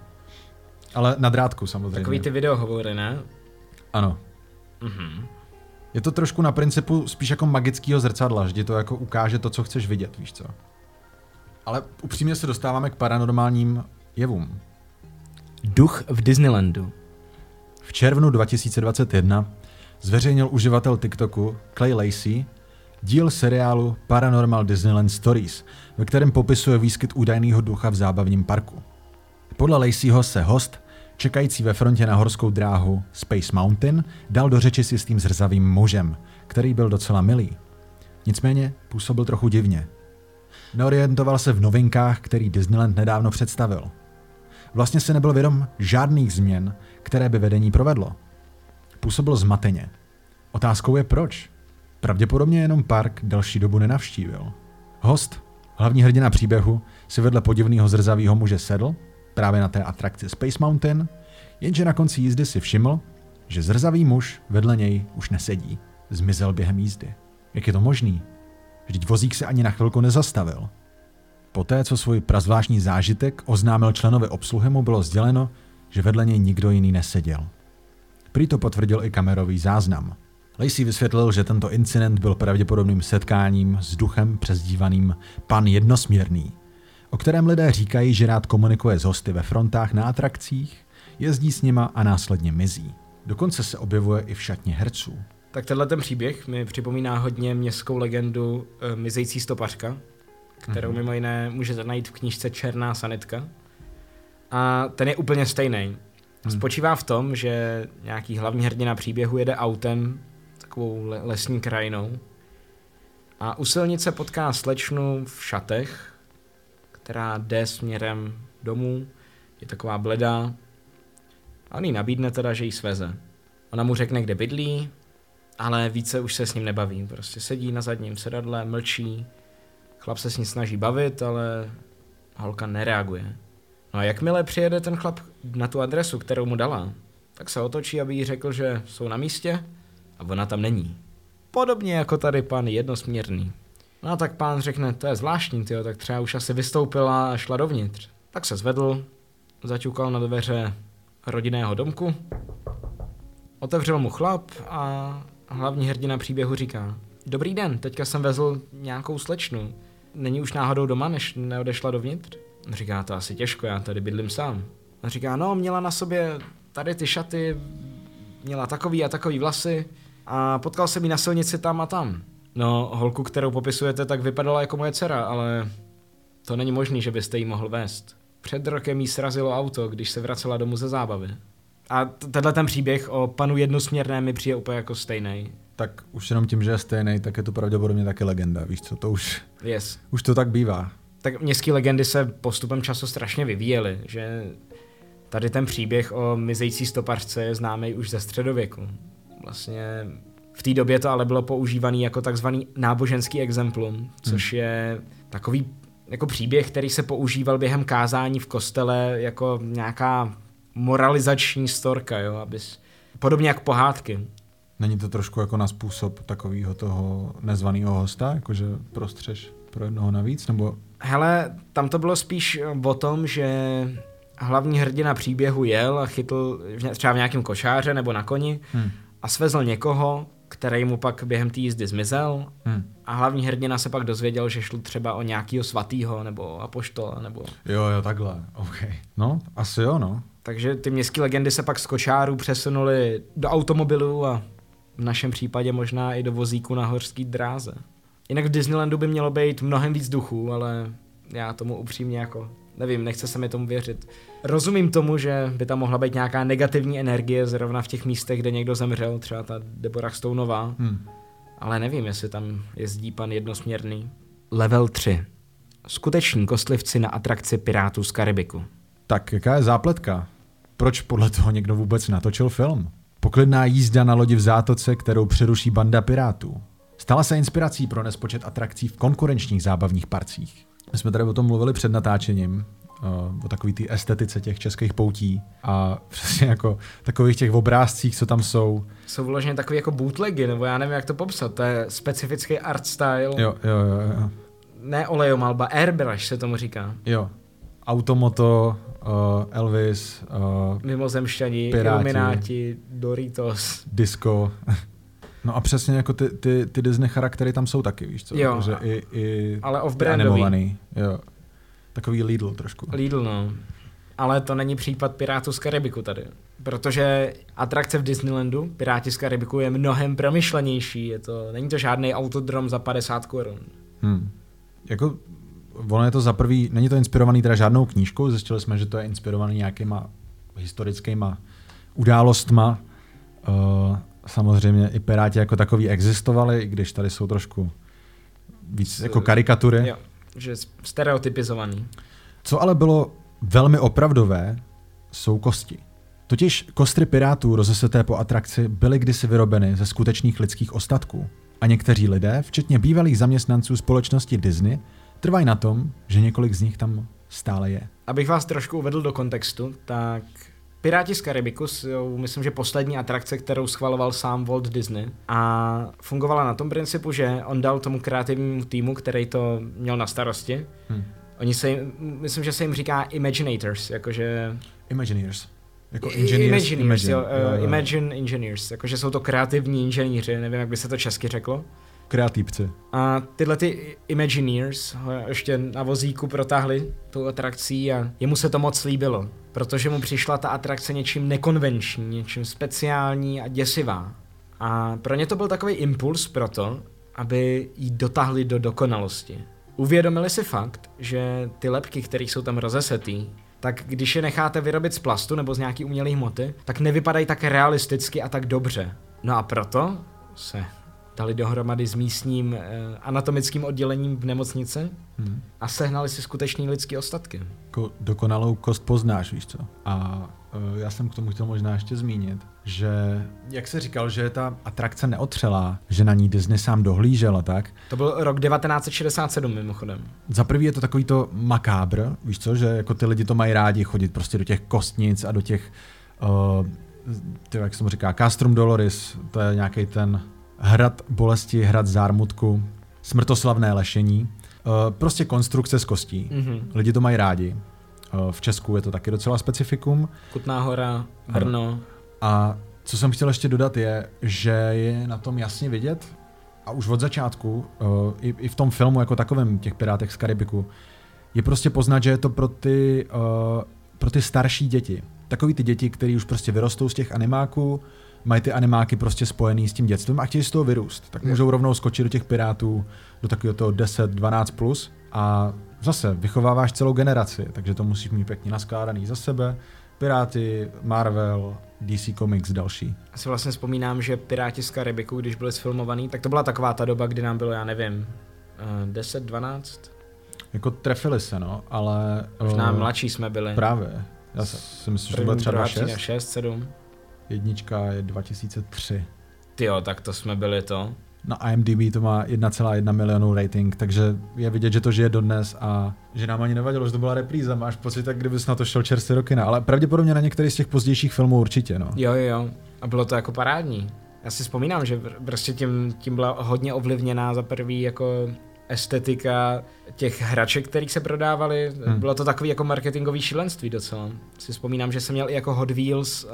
Ale na drátku samozřejmě. Takový ty videohovory, ne? Ano. Mhm. Je to trošku na principu spíš jako magického zrcadla, že ti to jako ukáže to, co chceš vidět, víš co. Ale upřímně se dostáváme k paranormálním jevům. Duch v Disneylandu. V červnu 2021 zveřejnil uživatel TikToku Clay Lacey díl seriálu Paranormal Disneyland Stories, ve kterém popisuje výskyt údajného ducha v zábavním parku. Podle Laceyho se host, čekající ve frontě na horskou dráhu Space Mountain, dal do řeči s jistým zrzavým mužem, který byl docela milý. Nicméně působil trochu divně. Neorientoval se v novinkách, který Disneyland nedávno představil. Vlastně se nebyl vědom žádných změn, které by vedení provedlo. Působil zmateně. Otázkou je proč. Pravděpodobně jenom park delší dobu nenavštívil. Host, hlavní hrdina příběhu, si vedle podivného zrzavého muže sedl, právě na té atrakci Space Mountain, jenže na konci jízdy si všiml, že zrzavý muž vedle něj už nesedí. Zmizel během jízdy. Jak je to možný? Vždyť vozík se ani na chvilku nezastavil. Poté, co svůj prazvláštní zážitek oznámil členovi obsluhy, mu bylo sděleno, že vedle něj nikdo jiný neseděl. Prý to potvrdil i kamerový záznam. Lacey vysvětlil, že tento incident byl pravděpodobným setkáním s duchem přezdívaným Pan Jednosměrný, o kterém lidé říkají, že rád komunikuje s hosty ve frontách na atrakcích, jezdí s nima a následně mizí. Dokonce se objevuje i v šatně herců. Tak tenhle ten příběh mi připomíná hodně městskou legendu uh, Mizející stopařka, kterou Mhm. mimo jiné můžete najít v knížce Černá sanitka. A ten je úplně stejný. Hmm. Spočívá v tom, že nějaký hlavní hrdina příběhu jede autem takovou le- lesní krajinou a u silnice potká slečnu v šatech, která jde směrem domů, je taková bledá a on jí nabídne teda, že jí sveze. Ona mu řekne, kde bydlí, ale více už se s ním nebaví. Prostě sedí na zadním sedadle, mlčí, chlap se s ní snaží bavit, ale holka nereaguje. No a jakmile přijede ten chlap na tu adresu, kterou mu dala, tak se otočí, aby jí řekl, že jsou na místě a ona tam není. Podobně jako tady pan jednosměrný. No a tak pán řekne, to je zvláštní, tyjo, tak třeba už asi vystoupila a šla dovnitř. Tak se zvedl, zaťukal na dveře rodinného domku, otevřel mu chlap a hlavní hrdina příběhu říká, dobrý den, teďka jsem vezl nějakou slečnu. Není už náhodou doma, než neodešla dovnitř? Říká, to asi těžko, já tady bydlím sám. On říká, no, měla na sobě tady ty šaty, měla takový a takový vlasy a potkal jsem ji na silnici tam a tam. No, holku, kterou popisujete, tak vypadala jako moje dcera, ale to není možný, že byste jí mohl vést. Před rokem jí srazilo auto, když se vracela domů ze zábavy. A tenhle ten příběh o panu jednosměrném mi přijde úplně jako stejný. Tak už jenom tím, že je stejný, tak je to pravděpodobně taky legenda, víš co, to už, Yes. už to tak bývá. Tak městské legendy se postupem času strašně vyvíjely, že tady ten příběh o mizející stopařce je známý už ze středověku. Vlastně v té době to ale bylo používaný jako takzvaný náboženský exemplum, což je takový jako příběh, který se používal během kázání v kostele jako nějaká moralizační storka, jo, abys, podobně jak pohádky. Není to trošku jako na způsob takového toho nezvaného hosta, jakože prostřeš pro jednoho navíc, nebo Hele, tam to bylo spíš o tom, že hlavní hrdina příběhu jel a chytl třeba v nějakém košáře nebo na koni hm. A svezl někoho, který mu pak během té jízdy zmizel Hm. a hlavní hrdina se pak dozvěděl, že šlo třeba o nějakého svatýho nebo apoštola nebo... Jo, jo, takhle, OK. No, asi jo, no. Takže ty městské legendy se pak z kočáru přesunuly do automobilů a v našem případě možná i do vozíku na horský dráze. Jinak v Disneylandu by mělo být mnohem víc duchů, ale já tomu upřímně jako nevím, nechce se mi tomu věřit. Rozumím tomu, že by tam mohla být nějaká negativní energie zrovna v těch místech, kde někdo zemřel, třeba ta Deborah Stoneová, Hm. ale nevím, jestli tam jezdí pan jednosměrný. Level 3. Skuteční kostlivci na atrakci Pirátů z Karibiku. Tak jaká je zápletka? Proč podle toho někdo vůbec natočil film? Poklidná jízda na lodi v zátoce, kterou přeruší banda pirátů. Stala se inspirací pro nespočet atrakcí v konkurenčních zábavních parcích. My jsme tady o tom mluvili před natáčením, o takový té estetice těch českých poutí a přesně jako takových těch obrázcích, co tam jsou. Jsou vloženě takový jako bootlegy, nebo já nevím, jak to popsat. To je specifický art style. Jo, jo, jo, jo. Ne olejomalba, airbrush se tomu říká. jo. Automoto, uh, Elvis, uh, Mimozemšťani, Piráti. Ilumináti, Doritos. disco. No a přesně jako ty, ty, ty Disney charaktery tam jsou taky, víš co? Jo. Že i, i Ale off-brandový. Jo. Takový Lidl trošku. Lidl, no. Ale to není případ Pirátů z Karibiku tady. Protože atrakce v Disneylandu, Piráti z Karibiku, je mnohem promyšlenější. Je to, není to žádný autodrom za 50 korun. Hmm. Jako, ono je to za prvý, není to inspirovaný teda žádnou knížkou, zjistili jsme, že to je inspirovaný nějakýma historickýma událostma. Uh, samozřejmě i Piráti jako takový existovali, i když tady jsou trošku víc jako karikatury. Jo, že stereotypizovaný. Co ale bylo velmi opravdové, jsou kosti. Totiž kostry pirátů rozeseté po atrakci byly kdysi vyrobeny ze skutečných lidských ostatků. A někteří lidé, včetně bývalých zaměstnanců společnosti Disney, trvají na tom, že několik z nich tam stále je. Abych vás trošku uvedl do kontextu, tak Piráti z Karibiku jsou, myslím, že poslední atrakce, kterou schvaloval sám Walt Disney a fungovala na tom principu, že on dal tomu kreativnímu týmu, který to měl na starosti, Hm. Oni se jim, myslím, že se jim říká Imaginators, jakože... Imagineers. Jako engineers. Imagineers, jo, imagine. uh, Imagine Engineers, jakože jsou to kreativní inženýři, nevím, jak by se to česky řeklo. Kreativci. A tyhle ty Imagineers ho ještě na vozíku protáhli tou atrakcí a jemu se to moc líbilo, protože mu přišla ta atrakce něčím nekonvenční, něčím speciální a děsivá. A pro ně to byl takový impuls pro to, aby ji dotáhli do dokonalosti. Uvědomili si fakt, že ty lepky, které jsou tam rozesetý, tak když je necháte vyrobit z plastu nebo z nějaký umělé hmoty, tak nevypadají tak realisticky a tak dobře. No a proto se dali dohromady s místním eh, anatomickým oddělením v nemocnici Hmm. a sehnali si skutečný lidský ostatky. Jako dokonalou kost poznáš, víš co? A uh, já jsem k tomu chtěl možná ještě zmínit, že jak se říkal, že ta atrakce neotřelá, že na ní Disney sám dohlížel a tak, To byl rok 1967 mimochodem. za prvý je to takový to makábr, víš co, že jako ty lidi to mají rádi chodit prostě do těch kostnic a do těch, uh, ty, jak se mu říká, Castrum Doloris, to je nějaký ten hrad bolesti, hrad zármutku, smrtoslavné lešení, uh, prostě konstrukce z kostí. Mhm. Lidi to mají rádi. Uh, v Česku je to taky docela specifikum. Kutná hora, Brno. A co jsem chtěl ještě dodat je, že je na tom jasně vidět, a už od začátku, uh, i, i v tom filmu jako takovém, těch Pirátech z Karibiku, je prostě poznat, že je to pro ty, pro ty starší děti. Takový ty děti, které už prostě vyrostou z těch animáků, mají ty animáky prostě spojený s tím dětstvím a chtějí z toho vyrůst. Tak můžou rovnou skočit do těch Pirátů, do takového toho 10-12 plus a zase vychováváš celou generaci, takže to musíš mít pěkně naskládaný za sebe. Piráty, Marvel, DC Comics, další. Já si vlastně vzpomínám, že Piráti z Karibiku, když byli sfilmovaný, tak to byla taková ta doba, kdy nám bylo, já nevím, eh, 10, 12? Jako trefili se, no, ale... Možná eh, mladší jsme byli. Právě. Já si myslím, že to bylo třeba druhá třída, 6. 6, 7. Jednička je 2003. Tyjo, tak to jsme byli to. Na IMDb to má 1,1 milionu rating, takže je vidět, že to žije dodnes a že nám ani nevadilo, že to byla repríza. Máš pocit, tak kdybys na to šel čerstvě do kina, ale pravděpodobně na některý z těch pozdějších filmů určitě, no. Jo, jo, jo. A bylo to jako parádní. Já si vzpomínám, že pr- prostě tím, tím byla hodně ovlivněná za prvý jako estetika těch hraček, kterých se prodávaly. Hmm. Bylo to takový jako marketingový šílenství docela. Si vzpomínám, že jsem měl i jako Hot Wheels uh,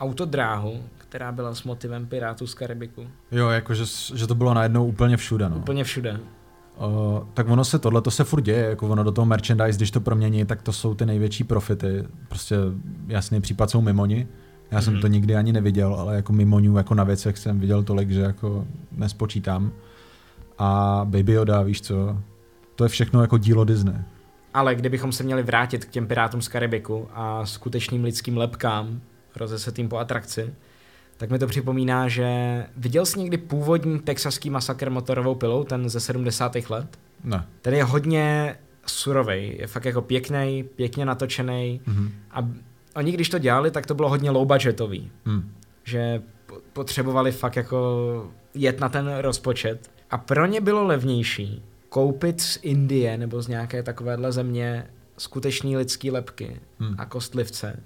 autodráhu, která byla s motivem Pirátů z Karibiku. Jo, jako že, to bylo najednou úplně všude, no. Úplně všude. Uh, tak ono se tohle to se furt děje, jako ono do toho merchandise, když to promění, tak to jsou ty největší profity. Prostě jasný případ jsou mimoni. Já jsem Mhm. to nikdy ani neviděl, ale jako mimoniů jako na věcech jsem viděl tolik, že jako nespočítám. A Baby Yoda, víš co, to je všechno jako dílo Disney. Ale kdybychom se měli vrátit k těm Pirátům z Karibiku a skutečným lidským lepkám, rozesetým po atrakci, tak mi to připomíná, že viděl jsi někdy původní texaský masakr motorovou pilou, ten ze 70. let? Ne. Ten je hodně surovej, je fakt jako pěkný, pěkně natočený Mhm. a oni když to dělali, tak to bylo hodně low budgetový, Hm. že po- potřebovali fakt jako jet na ten rozpočet a pro ně bylo levnější koupit z Indie nebo z nějaké takovéhle země skutečný lidský lepky Hm. a kostlivce,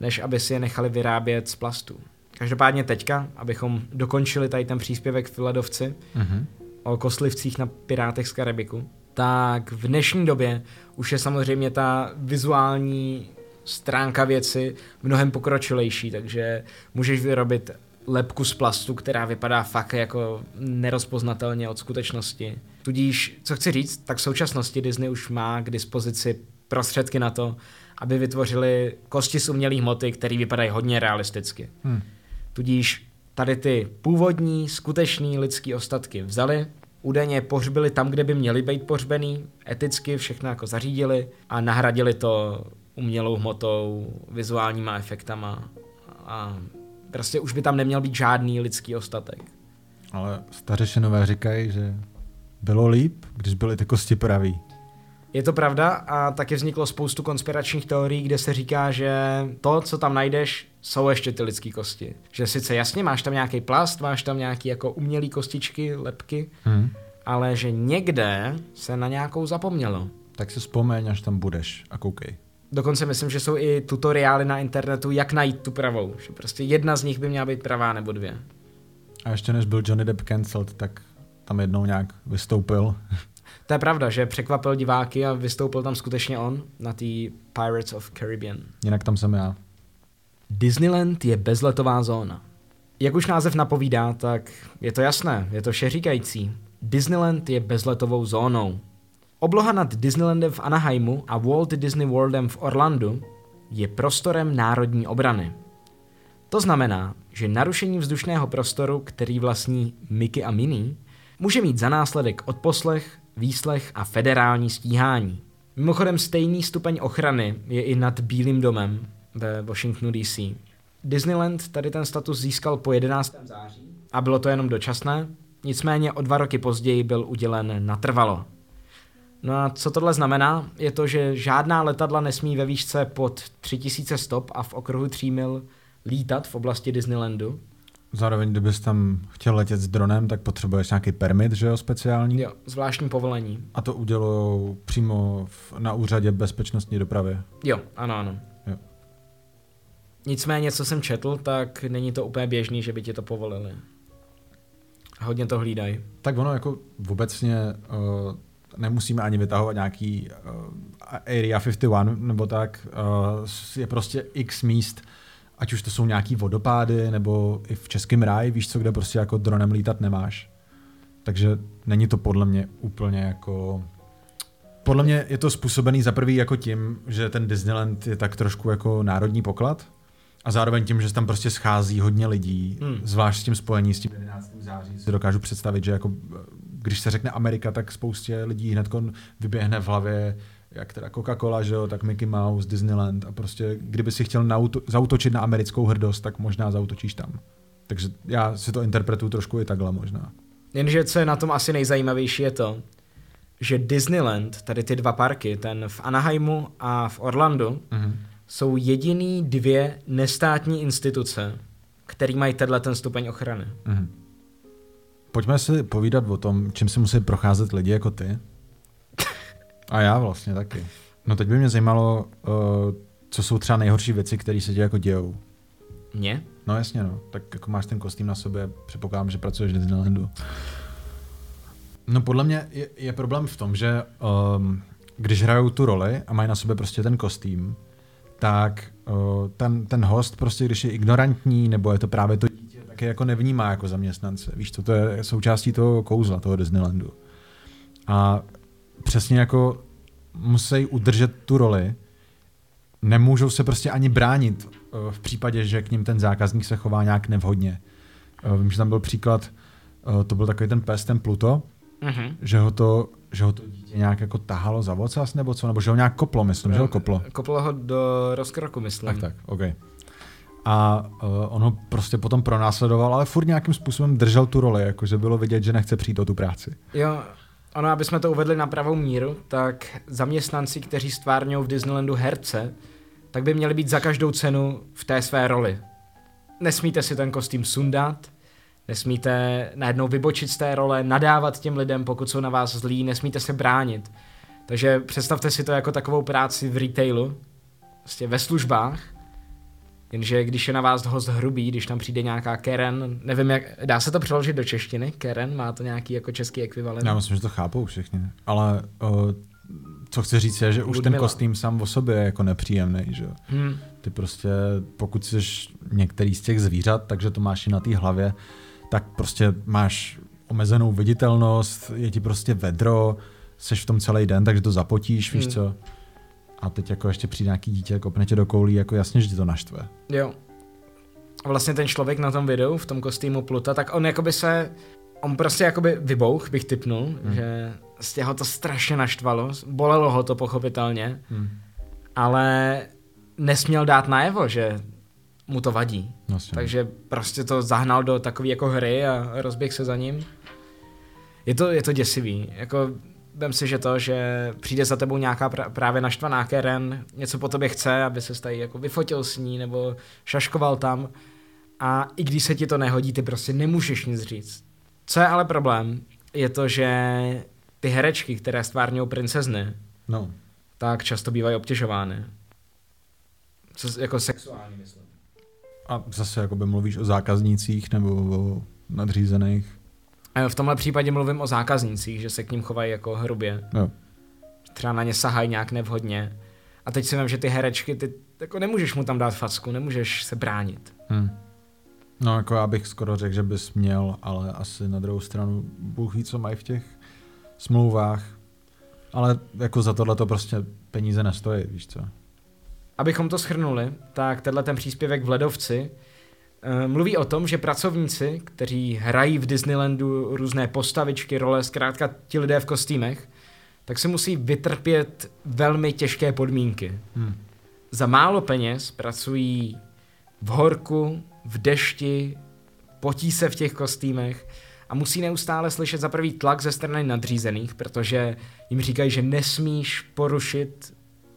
než aby si je nechali vyrábět z plastu. Každopádně teďka, abychom dokončili tady ten příspěvek v Filadovci Mhm. o kostlivcích na Pirátech z Karibiku, tak v dnešní době už je samozřejmě ta vizuální stránka věci mnohem pokročilejší, takže můžeš vyrobit lepku z plastu, která vypadá fakt jako nerozpoznatelně od skutečnosti. Tudíž, co chci říct, tak v současnosti Disney už má k dispozici prostředky na to, aby vytvořili kosti z umělé hmoty, které vypadají hodně realisticky. Hm. Tudíž tady ty původní, skutečný lidský ostatky vzali, údajně pohřbili tam, kde by měli být pohřbený, eticky všechno jako zařídili a nahradili to umělou hmotou, vizuálníma efektama a prostě už by tam neměl být žádný lidský ostatek. Ale stařešinové říkají, že bylo líp, když byly ty kosti pravý. Je to pravda a taky vzniklo spoustu konspiračních teorií, kde se říká, že to, co tam najdeš, jsou ještě ty lidské kosti. Že sice jasně máš tam nějaký plast, máš tam nějaký jako umělý kostičky, lepky, Hm. ale že někde se na nějakou zapomnělo. Tak si vzpomeň, až tam budeš a koukej. Dokonce myslím, že jsou i tutoriály na internetu, jak najít tu pravou. Že prostě jedna z nich by měla být pravá nebo dvě. A ještě než byl Johnny Depp cancelled, tak tam jednou nějak vystoupil. To je pravda, že překvapil diváky a vystoupil tam skutečně on na té Pirates of Caribbean. Jinak tam jsem já. Disneyland je bezletová zóna. Jak už název napovídá, tak je to jasné, je to všeříkající. Disneyland je bezletovou zónou. Obloha nad Disneylandem v Anaheimu a Walt Disney Worldem v Orlandu je prostorem národní obrany. To znamená, že narušení vzdušného prostoru, který vlastní Mickey a Minnie, může mít za následek odposlech, výslech a federální stíhání. Mimochodem stejný stupeň ochrany je i nad Bílým domem ve Washingtonu DC. Disneyland tady ten status získal po 11. září a bylo to jenom dočasné, nicméně o dva roky později byl udělen natrvalo. No a co tohle znamená? Je to, že žádná letadla nesmí ve výšce pod 3000 stop a v okruhu 3 mil lítat v oblasti Disneylandu. Zároveň, kdybys tam chtěl letět s dronem, tak potřebuješ nějaký permit, že jo, speciální. Jo, zvláštní povolení. A to udělují přímo v, na úřadě bezpečnostní dopravy. Jo, ano, ano. Jo. Nicméně, co jsem četl, tak není to úplně běžný, že by ti to povolili. Hodně to hlídají. Tak ono jako obecně uh, nemusíme ani vytahovat nějaký uh, Area 51 nebo tak. Uh, je prostě x míst, ať už to jsou nějaký vodopády, nebo i v Českém ráji, víš co, kde prostě jako dronem lítat nemáš. Takže není to podle mě úplně jako... Podle mě je to způsobený za prvý jako tím, že ten Disneyland je tak trošku jako národní poklad a zároveň tím, že se tam prostě schází hodně lidí, Hmm. hmm. zvlášť s tím spojení s tím 11. září, si dokážu představit, že jako, když se řekne Amerika, tak spoustě lidí hned vyběhne v hlavě jak teda Coca-Cola, že jo, tak Mickey Mouse, Disneyland a prostě kdyby si chtěl nauto- zautočit na americkou hrdost, tak možná zautočíš tam. Takže já si to interpretuju trošku i takhle možná. Jenže co je na tom asi nejzajímavější je to, že Disneyland, tady ty dva parky, ten v Anaheimu a v Orlandu, Mhm. jsou jediný dvě nestátní instituce, který mají tenhle ten stupeň ochrany. Mhm. Pojďme si povídat o tom, čím si musí procházet lidi jako ty. A já vlastně taky. No teď by mě zajímalo, uh, co jsou třeba nejhorší věci, které se ti jako dějou. Mně? No jasně no, tak jako máš ten kostým na sobě, předpokládám, že pracuješ v Disneylandu. No podle mě je, je problém v tom, že um, když hrajou tu roli a mají na sobě prostě ten kostým, tak uh, ten, ten host prostě, když je ignorantní, nebo je to právě to dítě, tak je jako nevnímá jako zaměstnance. Víš, co to je součástí toho kouzla, toho Disneylandu. A přesně jako musí udržet tu roli, nemůžou se prostě ani bránit eh, v případě, že k ním ten zákazník se chová nějak nevhodně. Eh, Vím, že tam byl příklad, eh, to byl takový ten pes, ten Pluto, Mhm. že ho to, že ho to dítě nějak jako tahalo za vocas nebo co, nebo že ho nějak koplo, myslím, že ho koplo. Koplo ho do rozkroku, myslím. Tak, tak, OK. A uh, on ho prostě potom pronásledoval, ale furt nějakým způsobem držel tu roli, jakože bylo vidět, že nechce přijít o tu práci. Jo, ono, aby jsme to uvedli na pravou míru, tak zaměstnanci, kteří stvárňují v Disneylandu herce, tak by měli být za každou cenu v té své roli. Nesmíte si ten kostým sundat, nesmíte najednou vybočit z té role, nadávat těm lidem, pokud jsou na vás zlí, nesmíte se bránit. Takže představte si to jako takovou práci v retailu, prostě ve službách, jenže když je na vás host hrubý, když tam přijde nějaká Karen, nevím jak, dá se to přeložit do češtiny? Karen, má to nějaký jako český ekvivalent? Já myslím, že to chápou všichni. Ale uh, co chci říct je, že už ten Ludmila. kostým sám o sobě je jako nepříjemný, že jo. Hmm. Ty prostě, pokud jsi některý z těch zvířat, takže to máš i na té hlavě, tak prostě máš omezenou viditelnost, je ti prostě vedro, seš v tom celý den, takže to zapotíš, víš Hmm. co. A teď jako ještě přijde nějaký dítě, kopne tě do koulí, jako jasně, že ti to naštve. Jo. A vlastně ten člověk na tom videu, v tom kostýmu Pluta, tak on jakoby se, on prostě jakoby vybouch, bych typnul, hmm. že z těho to strašně naštvalo, bolelo ho to pochopitelně, Hmm. ale nesměl dát najevo, že mu to vadí. Vlastně. Takže prostě to zahnal do takové jako hry a rozběh se za ním. Je to, je to děsivý. Jako, vem si, že to, že přijde za tebou nějaká pra- právě naštvaná Karen, něco po tobě chce, aby se tady jako vyfotil s ní nebo šaškoval tam a i když se ti to nehodí, ty prostě nemůžeš nic říct. Co je ale problém, je to, že ty herečky, které stvárňují princezny, No. tak často bývají obtěžovány. Co, jako sexuální, myslím. A zase jakoby mluvíš o zákaznících nebo o nadřízených. A V tomhle případě mluvím o zákaznících, že se k ním chovají jako hrubě. Jo. Třeba na ně sahají nějak nevhodně. A teď si vím, že ty herečky, ty jako nemůžeš mu tam dát facku, nemůžeš se bránit. Hmm. No jako já bych skoro řekl, že bys měl, ale asi na druhou stranu Bůh ví, co mají v těch smlouvách. Ale jako za tohle to prostě peníze nestojí, víš co. Abychom to schrnuli, tak tenhle ten příspěvek v Ledovci Eh, Mluví o tom, že pracovníci, kteří hrají v Disneylandu různé postavičky, role, zkrátka ti lidé v kostýmech, tak se musí vytrpět velmi těžké podmínky. Hmm. Za málo peněz pracují v horku, v dešti, potí se v těch kostýmech a musí neustále slyšet za prvý tlak ze strany nadřízených, protože jim říkají, že nesmíš porušit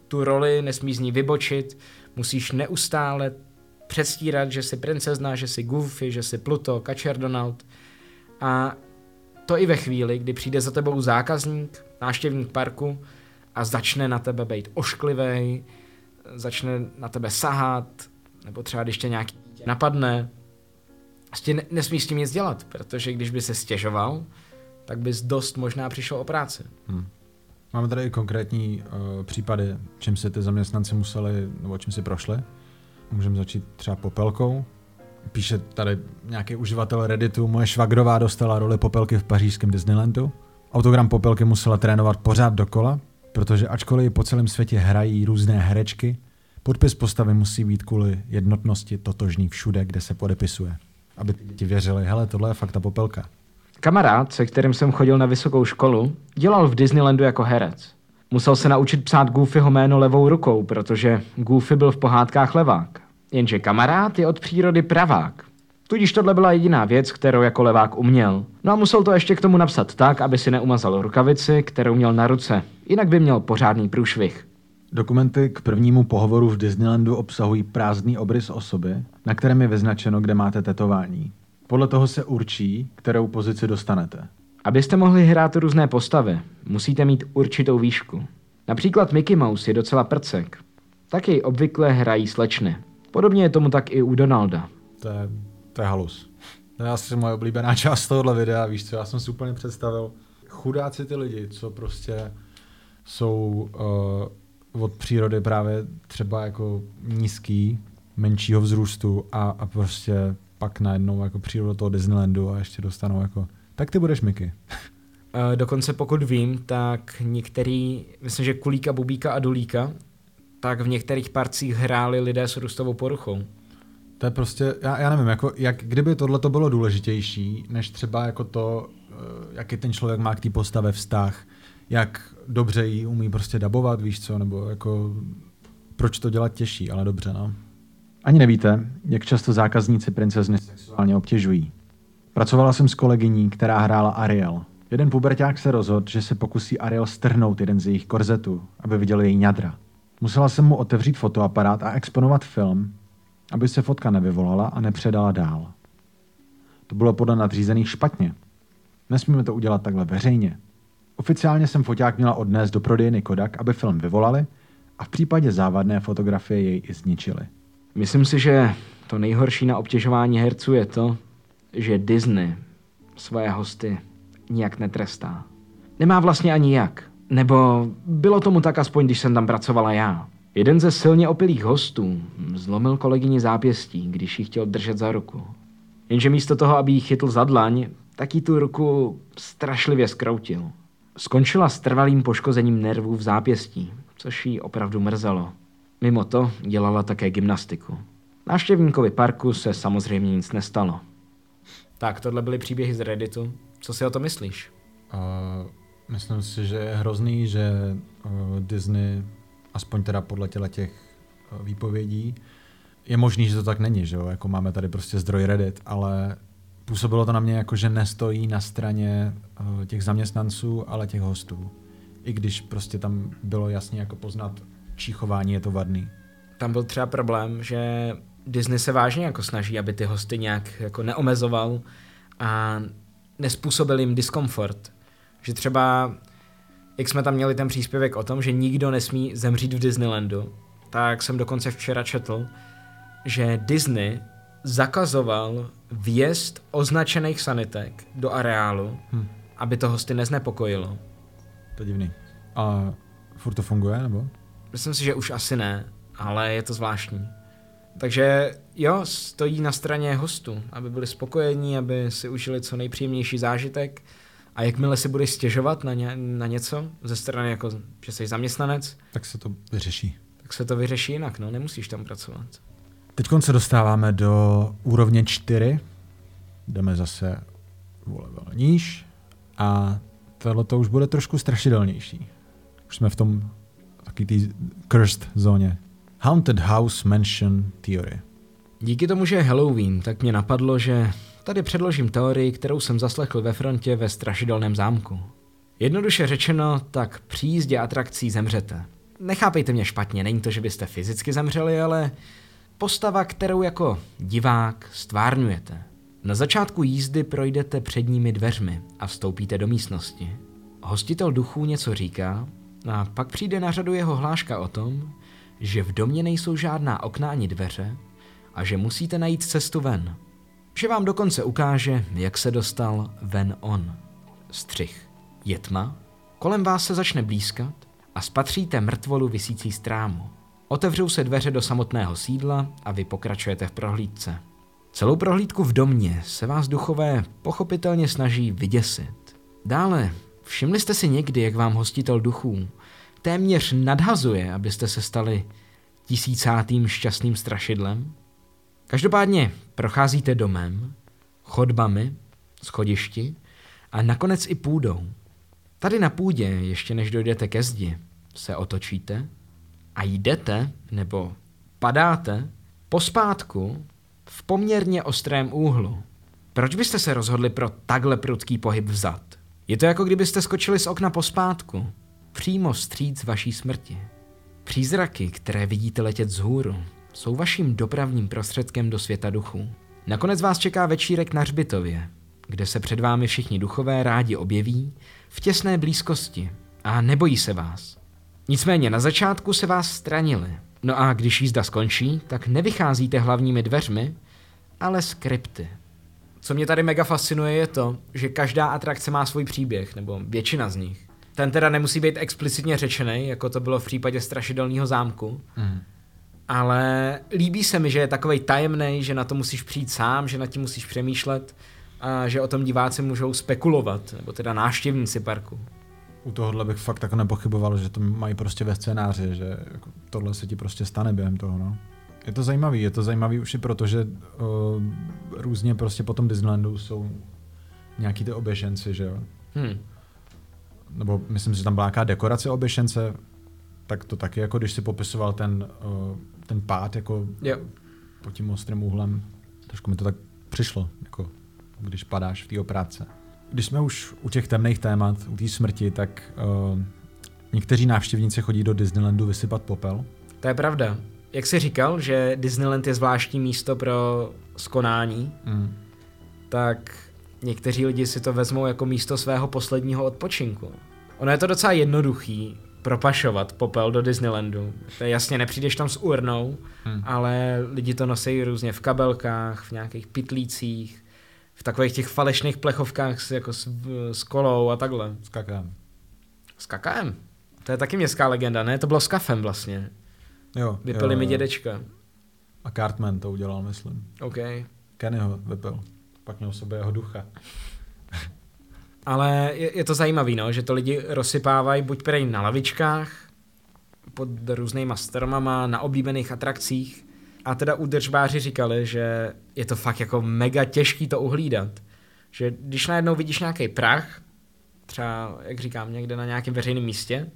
tu roli, nesmíš z ní vybočit, musíš neustále předstírat, že jsi princezna, že jsi Goofy, že jsi Pluto, Kačer Donald. A to i ve chvíli, kdy přijde za tebou zákazník, návštěvník parku a začne na tebe být ošklivý, začne na tebe sahat, nebo třeba když tě nějaký dítě napadne, prostě ne- nesmíš s tím nic dělat, protože když by se stěžoval, tak bys dost možná přišel o práci. Hmm. Máme tady konkrétní uh, případy, čím si ty zaměstnanci museli, nebo čím si prošli. Můžeme začít třeba popelkou. Píše tady nějaký uživatel Redditu, moje švagrová dostala roli popelky v pařížském Disneylandu. Autogram popelky musela trénovat pořád dokola, protože ačkoliv po celém světě hrají různé herečky, podpis postavy musí být kvůli jednotnosti totožný všude, kde se podepisuje. Aby děti věřili, hele, tohle je fakt ta popelka. Kamarád, se kterým jsem chodil na vysokou školu, dělal v Disneylandu jako herec. Musel se naučit psát Goofyho jméno levou rukou, protože Goofy byl v pohádkách levák. Jenže kamarád je od přírody pravák. Tudíž tohle byla jediná věc, kterou jako levák uměl. No a musel to ještě k tomu napsat tak, aby si neumazal rukavici, kterou měl na ruce. Jinak by měl pořádný průšvih. Dokumenty k prvnímu pohovoru v Disneylandu obsahují prázdný obrys osoby, na kterém je vyznačeno, kde máte tetování. Podle toho se určí, kterou pozici dostanete. Abyste mohli hrát různé postavy, musíte mít určitou výšku. Například Mickey Mouse je docela prcek. Tak jej obvykle hrají slečny. Podobně je tomu tak i u Donalda. To je, to je halus. To je asi moje oblíbená část tohohle videa, víš co, já jsem si úplně představil. Chudáci ty lidi, co prostě jsou uh, od přírody právě třeba jako nízký, menšího vzrůstu a, a prostě pak najednou jako přijdou do toho Disneylandu a ještě dostanou jako, tak ty budeš Mickey. E, dokonce pokud vím, tak některý, myslím, že Kulíka, Bubíka a Dulíka, tak v některých parcích hráli lidé s růstovou poruchou. To je prostě, já, já nevím, jako, jak, kdyby tohle to bylo důležitější, než třeba jako to, eh, jaký ten člověk má k té postave vztah, jak dobře ji umí prostě dabovat, víš co, nebo jako proč to dělat těžší, ale dobře, no. Ani nevíte, jak často zákazníci princezny sexuálně obtěžují. Pracovala jsem s kolegyní, která hrála Ariel. Jeden puberták se rozhodl, že se pokusí Ariel strhnout jeden z jejich korzetů, aby viděl její ňadra. Musela jsem mu otevřít fotoaparát a exponovat film, aby se fotka nevyvolala a nepředala dál. To bylo podle nadřízených špatně. Nesmíme to udělat takhle veřejně. Oficiálně jsem foťák měla odnést do prodejny Kodak, aby film vyvolali a v případě závadné fotografie jej i zničili. Myslím si, že to nejhorší na obtěžování herců je to, že Disney svoje hosty nijak netrestá. Nemá vlastně ani jak. Nebo bylo tomu tak aspoň, když jsem tam pracovala já. Jeden ze silně opilých hostů zlomil kolegyni zápěstí, když ji chtěl držet za ruku. Jenže místo toho, aby ji chytl za dlaň, tak jí tu ruku strašlivě skroutil. Skončila s trvalým poškozením nervů v zápěstí, což jí opravdu mrzelo. Mimo to dělala také gymnastiku. Návštěvníkovi parku se samozřejmě nic nestalo. Tak, tohle byly příběhy z Redditu. Co si o to myslíš? Uh, myslím si, že je hrozný, že uh, Disney, aspoň teda podle těle těch uh, výpovědí, je možný, že to tak není, že jo? Jako máme tady prostě zdroj Reddit, ale působilo to na mě jako, že nestojí na straně uh, těch zaměstnanců, ale těch hostů. I když prostě tam bylo jasně jako poznat, čí chování je to vadný. Tam byl třeba problém, že Disney se vážně jako snaží, aby ty hosty nějak jako neomezoval a nespůsobil jim diskomfort. Že třeba, jak jsme tam měli ten příspěvek o tom, že nikdo nesmí zemřít v Disneylandu, tak jsem dokonce včera četl, že Disney zakazoval vjezd označených sanitek do areálu, Hm. aby to hosty neznepokojilo. To je divný. A furt to funguje, nebo? Myslím si, že už asi ne, ale je to zvláštní. Takže jo, stojí na straně hostů, aby byli spokojení, aby si užili co nejpříjemnější zážitek a jakmile si budeš stěžovat na, ně, na něco ze strany, jako, že jsi zaměstnanec, Tak se to vyřeší. tak se to vyřeší jinak, no, nemusíš tam pracovat. Teď se dostáváme do úrovně 4. Jdeme zase o level níž. A tohle to už bude trošku strašidelnější. Už jsme v tom taky té cursed zóně. Haunted House Mansion Theory. Díky tomu, že je Halloween, tak mě napadlo, že tady předložím teorii, kterou jsem zaslechl ve frontě ve strašidelném zámku. Jednoduše řečeno, tak při jízdě atrakcí zemřete. Nechápejte mě špatně, není to, že byste fyzicky zemřeli, ale postava, kterou jako divák stvárňujete. Na začátku jízdy projdete předními dveřmi a vstoupíte do místnosti. Hostitel duchů něco říká a pak přijde na řadu jeho hláška o tom, že v domě nejsou žádná okna ani dveře a že musíte najít cestu ven. Že vám dokonce ukáže, jak se dostal ven on. Střih. Je tma, kolem vás se začne blízkat a spatříte mrtvolu visící strámu. Otevřou se dveře do samotného sídla a vy pokračujete v prohlídce. Celou prohlídku v domě se vás duchové pochopitelně snaží vyděsit. Dále, všimli jste si někdy, jak vám hostitel duchů téměř nadhazuje, abyste se stali tisícátým šťastným strašidlem? Každopádně procházíte domem, chodbami, schodišti a nakonec i půdou. Tady na půdě, ještě než dojdete ke zdi, se otočíte a jdete, nebo padáte, pospátku v poměrně ostrém úhlu. Proč byste se rozhodli pro takhle prudký pohyb vzad? Je to jako kdybyste skočili z okna pospátku, přímo stříc vaší smrti. Přízraky, které vidíte letět z hůru, jsou vaším dopravním prostředkem do světa duchů. Nakonec vás čeká večírek na Hřbitově, kde se před vámi všichni duchové rádi objeví v těsné blízkosti a nebojí se vás. Nicméně na začátku se vás stranili. No a když jízda skončí, tak nevycházíte hlavními dveřmi, ale skripty. Co mě tady mega fascinuje je to, že každá atrakce má svůj příběh, nebo většina z nich. Ten teda nemusí být explicitně řečený, jako to bylo v případě strašidelného zámku, mm. ale líbí se mi, že je takovej tajemný, že na to musíš přijít sám, že nad tím musíš přemýšlet a že o tom diváci můžou spekulovat, nebo teda návštěvníci parku. U tohohle bych fakt jako nepochyboval, že to mají prostě ve scénáři, že jako tohle se ti prostě stane během toho, no. Je to zajímavý, je to zajímavý už i proto, že uh, různě prostě po tom Disneylandu jsou nějaký ty oběšenci, že jo. Hmm. Nebo myslím, že tam byla nějaká dekorace oběšence, tak to taky jako když si popisoval ten, uh, ten pád jako jo. pod tím ostrým úhlem, trošku mi to tak přišlo, jako když padáš v té opráce. Když jsme už u těch temných témat, u té smrti, tak uh, někteří návštěvníci chodí do Disneylandu vysypat popel. To je pravda. Jak jsi říkal, že Disneyland je zvláštní místo pro skonání, mm. tak někteří lidi si to vezmou jako místo svého posledního odpočinku. Ono je to docela jednoduchý propašovat popel do Disneylandu. To je jasně, nepřijdeš tam s urnou, hmm. ale lidi to nosí různě v kabelkách, v nějakých pitlících, v takových těch falešných plechovkách s, jako s, s kolou a takhle. S kakem. S kakem? To je taky městská legenda, ne? To bylo s kafem vlastně. Jo. Vypili jo, mi dědečka. A Cartman to udělal, myslím. OK. Kenny ho vypil. Pak měl sobě jeho ducha. Ale je, je to zajímavé, no, že to lidi rozsypávají buď prej na lavičkách, pod různýma stromama, na oblíbených atrakcích. A teda údržbáři říkali, že je to fakt jako mega těžký to uhlídat. Že když najednou vidíš nějaký prach, třeba, jak říkám, někde na nějakém veřejném místě,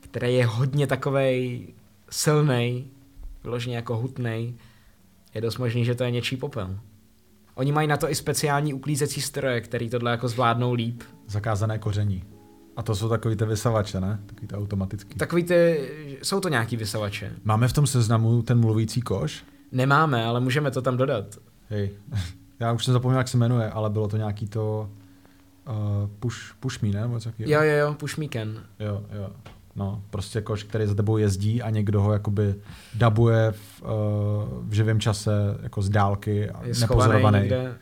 který je hodně takovej silný, vyloženě jako hutnej, je dost možný, že to je něčí popel. Oni mají na to i speciální uklízecí stroje, který tohle jako zvládnou líp. Zakázané koření. A to jsou takový ty vysavače, ne? Takový ty automatický. Takový ty, jsou to nějaký vysavače. Máme v tom seznamu ten mluvící koš? Nemáme, ale můžeme to tam dodat. Hej, já už jsem zapomněl, jak se jmenuje, ale bylo to nějaký to uh, push, push me, ne? Nebo jo, jo, jo, push me can. Jo, jo. No, prostě koš, který za tebou jezdí a někdo ho jakoby dabuje v, uh, v živém čase jako z dálky a je nepozorovaný. Někde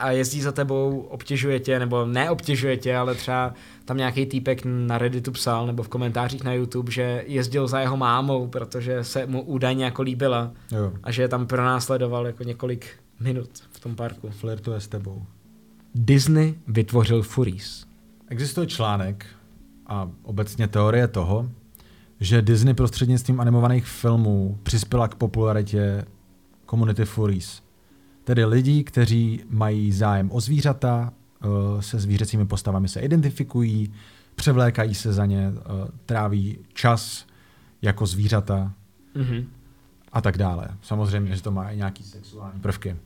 a jezdí za tebou, obtěžuje tě, nebo neobtěžuje tě, ale třeba tam nějaký týpek na Redditu psal, nebo v komentářích na YouTube, že jezdil za jeho mámou, protože se mu údajně jako líbila jo. a že je tam pronásledoval jako několik minut v tom parku. Flirtuje s tebou. Disney vytvořil Furies. Existuje článek a obecně teorie toho, že Disney prostřednictvím animovaných filmů přispěla k popularitě komunity Furies. Tedy lidí, kteří mají zájem o zvířata, eh, se zvířecími postavami se identifikují, převlékají se za ně, eh, tráví čas jako zvířata Mhm. a tak dále. Samozřejmě, že to má i nějaký sexuální prvky.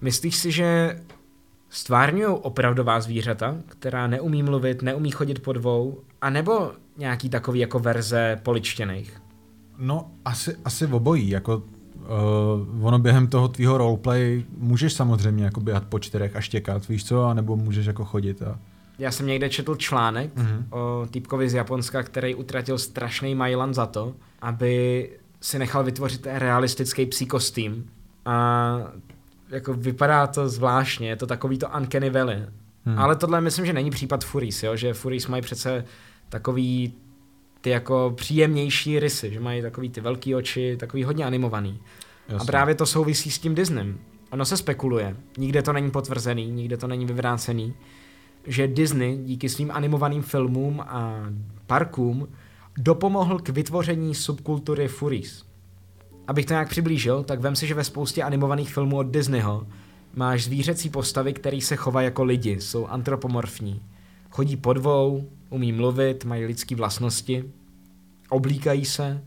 Myslíš si, že stvárňují opravdová zvířata, která neumí mluvit, neumí chodit po dvou, anebo nějaký takový jako verze poličtěných? No, asi, asi v obojí. Jako, uh, ono během toho tvýho roleplay můžeš samozřejmě jako běhat po čtyřech a štěkat, víš co, anebo můžeš jako chodit. A... Já jsem někde četl článek Mhm. o týpkovi z Japonska, který utratil strašný majlan za to, aby si nechal vytvořit realistický psí kostým. A jako vypadá to zvláštně, je to takový to uncanny valley. Hmm. Ale tohle myslím, že není případ Furies, jo? že Furies mají přece takový ty jako příjemnější rysy, že mají takový ty velký oči, takový hodně animovaný. Jasně. A právě to souvisí s tím Disneym. Ono se spekuluje, nikde to není potvrzený, nikde to není vyvrácený, že Disney díky svým animovaným filmům a parkům dopomohl k vytvoření subkultury Furies. Abych to nějak přiblížil, tak vem si, že ve spoustě animovaných filmů od Disneyho máš zvířecí postavy, které se chovají jako lidi, jsou antropomorfní. Chodí po dvou, umí mluvit, mají lidské vlastnosti, oblíkají se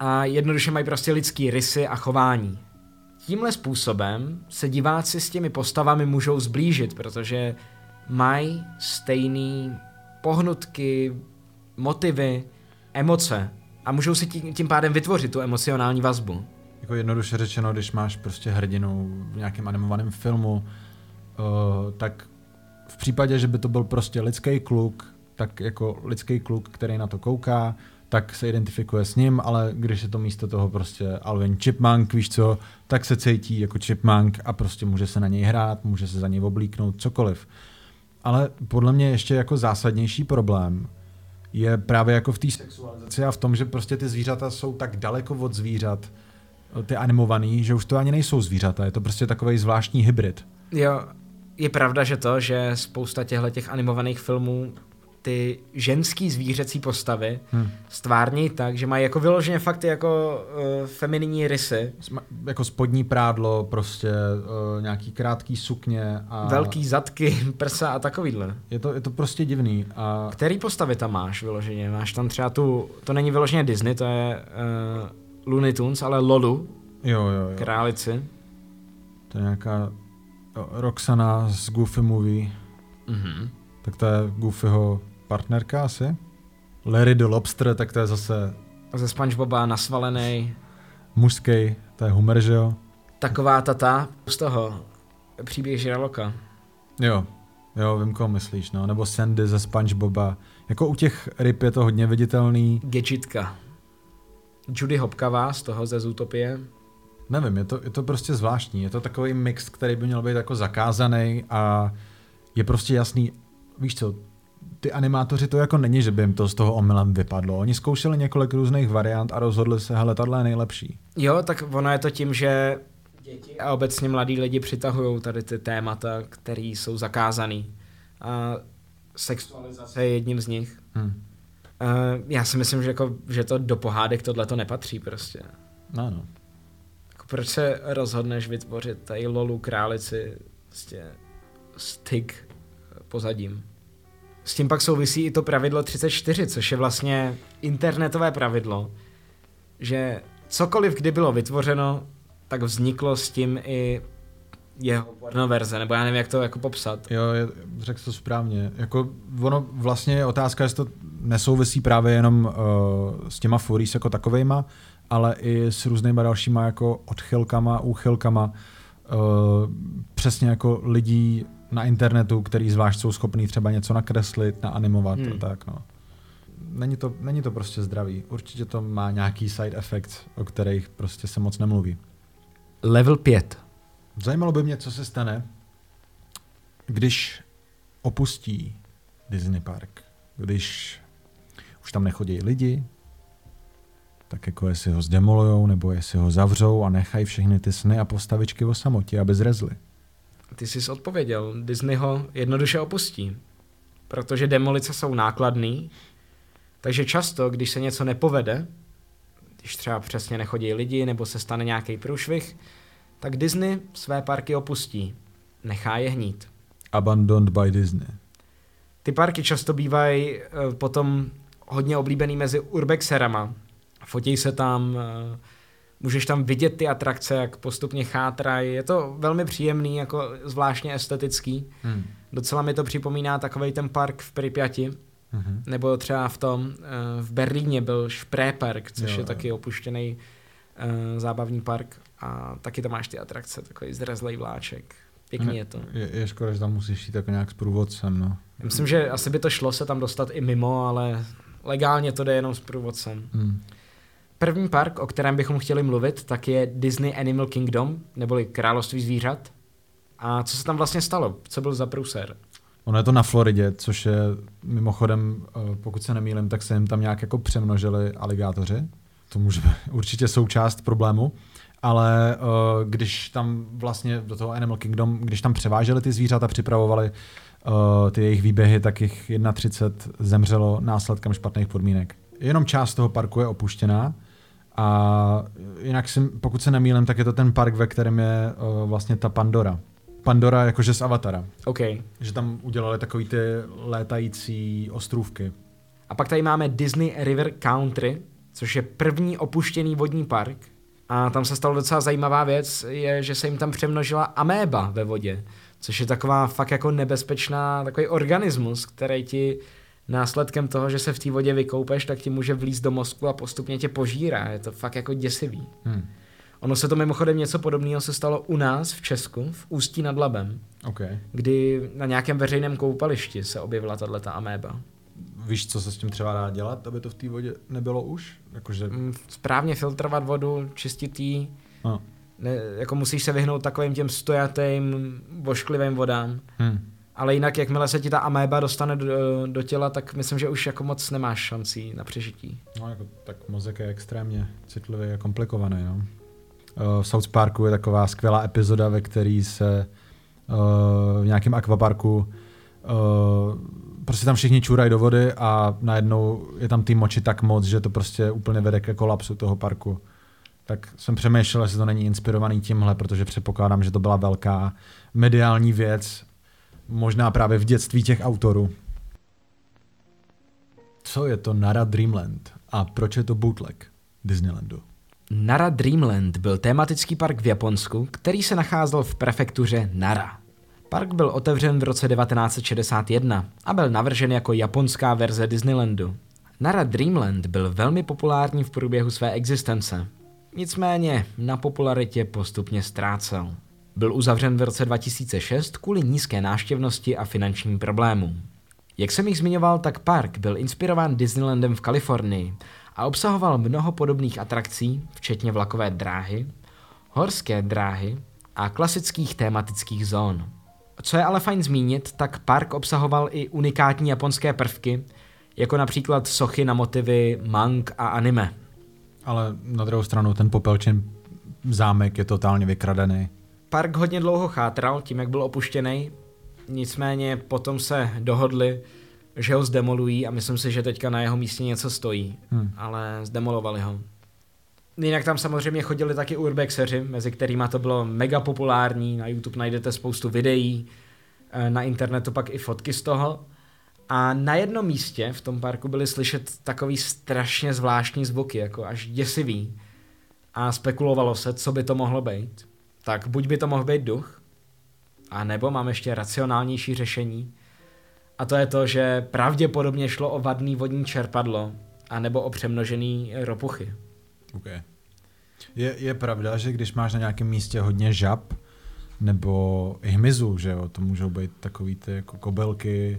a jednoduše mají prostě lidský rysy a chování. Tímhle způsobem se diváci s těmi postavami můžou zblížit, protože mají stejný pohnutky, motivy, emoce a můžou si tím, tím pádem vytvořit tu emocionální vazbu. Jako jednoduše řečeno, když máš prostě hrdinu v nějakém animovaném filmu, uh, tak v případě, že by to byl prostě lidský kluk, tak jako lidský kluk, který na to kouká, tak se identifikuje s ním, ale když je to místo toho prostě Alvin Chipmunk, víš co, tak se cítí jako Chipmunk a prostě může se na něj hrát, může se za něj oblíknout, cokoliv. Ale podle mě ještě jako zásadnější problém je právě jako v té sexualizaci a v tom, že prostě ty zvířata jsou tak daleko od zvířat, ty animovaný, že už to ani nejsou zvířata, je to prostě takový zvláštní hybrid. Jo, je pravda, že to, že spousta těchto těch animovaných filmů ty ženský zvířecí postavy Hmm. stvární tak, že mají jako vyloženě fakt jako uh, femininní rysy, Sma- Jako spodní prádlo, prostě uh, nějaký krátký sukně a velký zadky, prsa a takovýhle. Je to, je to prostě divný a Který postavy tam máš vyloženě? Máš tam třeba tu, to není vyloženě Disney, to je uh, Looney Tunes, ale Lolu, jo, jo, jo. králici. To je nějaká Roxana z Goofy Movie, Mhm. tak to je Goofyho partnerka asi. Larry the Lobster, tak to je zase ze Spongeboba nasvalený. mužský, to je Homer, že jo? Taková tata z toho příběh žraloka. Jo, jo, vím, koho myslíš, no. Nebo Sandy ze Spongeboba. Jako u těch ryb je to hodně viditelný. Gadgetka. Judy Hopkavá z toho ze Zootopie. Nevím, je to, je to prostě zvláštní. Je to takový mix, který by měl být jako zakázaný a je prostě jasný, víš co, ty animátoři to jako není, že by jim to z toho omylem vypadlo. Oni zkoušeli několik různých variant a rozhodli se, hele, tahle je nejlepší. Jo, tak ono je to tím, že děti a obecně mladí lidi přitahují tady ty témata, které jsou zakázaný. A sexualizace je jedním z nich. Hm. Uh, já si myslím, že, jako, že to do pohádek tohle to nepatří prostě. No, no. Jako proč se rozhodneš vytvořit tady lolu králici prostě styk pozadím? S tím pak souvisí i to pravidlo 34, což je vlastně internetové pravidlo, že cokoliv, kdy bylo vytvořeno, tak vzniklo s tím i jeho porno verze, nebo já nevím, jak to jako popsat. Jo, řekl to správně. Jako ono vlastně je otázka, jestli to nesouvisí právě jenom uh, s těma furies jako takovejma, ale i s různýma dalšíma jako odchylkama, úchylkama, uh, přesně jako lidí na internetu, který zvlášť jsou schopní třeba něco nakreslit, naanimovat Hmm. hmm. a tak, no. Není to, není to prostě zdravý. Určitě to má nějaký side effect, o kterých prostě se moc nemluví. Level 5. Zajímalo by mě, co se stane, když opustí Disney Park. Když už tam nechodí lidi, tak jako jestli ho zdemolujou, nebo jestli ho zavřou a nechají všechny ty sny a postavičky o samotě, aby zrezly. Ty jsi odpověděl, Disney ho jednoduše opustí, protože demolice jsou nákladný, takže často, když se něco nepovede, když třeba přesně nechodí lidi nebo se stane nějaký průšvih, tak Disney své parky opustí. Nechá je hnít. Abandoned by Disney. Ty parky často bývají eh, potom hodně oblíbený mezi urbexerama. Fotí se tam, eh, můžeš tam vidět ty atrakce, jak postupně chátrají. Je to velmi příjemný, jako zvláštně estetický. Hmm. Docela mi to připomíná takový ten park v Pripyati, Mhm. nebo třeba v tom, eh, v Berlíně byl Spree Park, což Jo, je jo. taky opuštěný eh, zábavní park a taky tam máš ty atrakce, takový zrezlej vláček. Pěkný Ne, je to. Je, je škoda, že tam musíš jít jako nějak s průvodcem, no. Já Myslím, že asi by to šlo se tam dostat i mimo, ale legálně to jde jenom s průvodcem. Hmm. První park, o kterém bychom chtěli mluvit, tak je Disney Animal Kingdom, neboli Království zvířat. A co se tam vlastně stalo? Co byl za průser? Ono je to na Floridě, což je mimochodem, eh, pokud se nemýlim, tak se jim tam nějak jako přemnožili aligátoři. To může být určitě součást problému. Ale uh, když tam vlastně do toho Animal Kingdom, když tam převáželi ty zvířata, připravovali uh, ty jejich výběhy, tak jich 31 zemřelo následkem špatných podmínek. Jenom část toho parku je opuštěná a jinak si, pokud se nemýlím, tak je to ten park, ve kterém je uh, vlastně ta Pandora. Pandora jakože z Avatara. OK. Že tam udělali takový ty létající ostrůvky. A pak tady máme Disney River Country, což je první opuštěný vodní park. A tam se stala docela zajímavá věc, je, že se jim tam přemnožila améba ve vodě, což je taková fakt jako nebezpečná, takový organismus, který ti následkem toho, že se v té vodě vykoupeš, tak ti může vlízt do mozku a postupně tě požírá. Je to fakt jako děsivý. Hmm. Ono se to mimochodem něco podobného se stalo u nás v Česku, v Ústí nad Labem, Okay. kdy na nějakém veřejném koupališti se objevila tato améba. Víš, co se s tím třeba dá dělat, aby to v té vodě nebylo už? Jakože... Mm, Správně filtrovat vodu, čistit jí, No. ne, jako musíš se vyhnout takovým těm stojatým, vošklivým vodám. Hmm. Ale jinak, jakmile se ti ta améba dostane do, do těla, tak myslím, že už jako moc nemáš šancí na přežití. No, jako, tak mozek je extrémně citlivý a komplikovaný, no. Uh, v South Parku je taková skvělá epizoda, ve který se uh, v nějakém akvaparku uh, prostě tam všichni čurají do vody a najednou je tam tý moči tak moc, že to prostě úplně vede ke kolapsu toho parku. Tak jsem přemýšlel, jestli to není inspirovaný tímhle, protože předpokládám, že to byla velká mediální věc, možná právě v dětství těch autorů. Co je to Nara Dreamland a proč je to bootleg Disneylandu? Nara Dreamland byl tematický park v Japonsku, který se nacházel v prefektuře Nara. Park byl otevřen v roce 1961 a byl navržen jako japonská verze Disneylandu. Nara Dreamland byl velmi populární v průběhu své existence. Nicméně na popularitě postupně ztrácel. Byl uzavřen v roce 2006 kvůli nízké návštěvnosti a finančním problémům. Jak jsem již zmiňoval, tak park byl inspirován Disneylandem v Kalifornii a obsahoval mnoho podobných atrakcí, včetně vlakové dráhy, horské dráhy a klasických tématických zón. Co je ale fajn zmínit, tak park obsahoval i unikátní japonské prvky, jako například sochy na motivy mang a anime. Ale na druhou stranu ten popelčin zámek je totálně vykradený. Park hodně dlouho chátral tím, jak byl opuštěný, nicméně potom se dohodli, že ho zdemolují a myslím si, že teďka na jeho místě něco stojí, Hmm. ale zdemolovali ho. Jinak tam samozřejmě chodili taky urbexeři, mezi kterými to bylo mega populární, na YouTube najdete spoustu videí, eh, na internetu pak i fotky z toho. A na jednom místě v tom parku byly slyšet takový strašně zvláštní zvuky, jako až děsivý. A spekulovalo se, co by to mohlo být. Tak buď by to mohl být duch, a nebo mám ještě racionálnější řešení. A to je to, že pravděpodobně šlo o vadný vodní čerpadlo, a nebo o přemnožený ropuchy. Okay. Je, je pravda, že když máš na nějakém místě hodně žab, nebo i hmyzu, že jo, to můžou být takový ty jako kobelky,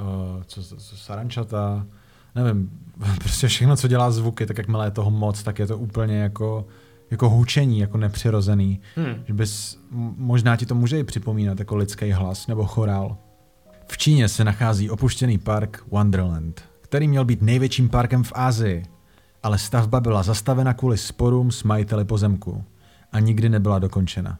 uh, co, co, co sarančata, nevím, prostě všechno, co dělá zvuky, tak jakmile je toho moc, tak je to úplně jako, jako hučení, jako nepřirozený. Hmm. Že bys, možná ti to může i připomínat jako lidský hlas nebo chorál. V Číně se nachází opuštěný park Wonderland, který měl být největším parkem v Asii, ale stavba byla zastavena kvůli sporům s majiteli pozemku a nikdy nebyla dokončena.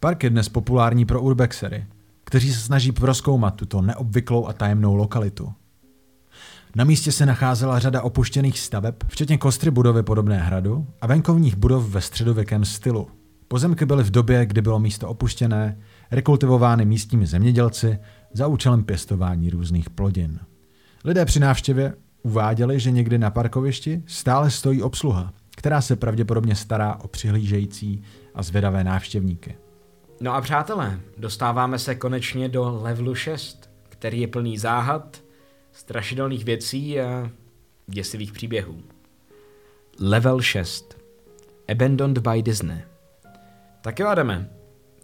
Park je dnes populární pro urbexery, kteří se snaží proskoumat tuto neobvyklou a tajemnou lokalitu. Na místě se nacházela řada opuštěných staveb, včetně kostry budovy podobné hradu a venkovních budov ve středověkém stylu. Pozemky byly v době, kdy bylo místo opuštěné, rekultivovány místními zemědělci za účelem pěstování různých plodin. Lidé při návštěvě uváděli, že někdy na parkovišti stále stojí obsluha, která se pravděpodobně stará o přihlížející a zvědavé návštěvníky. No a přátelé, dostáváme se konečně do levelu 6, který je plný záhad, strašidelných věcí a děsivých příběhů. Level 6. Abandoned by Disney. Tak jo, Adame,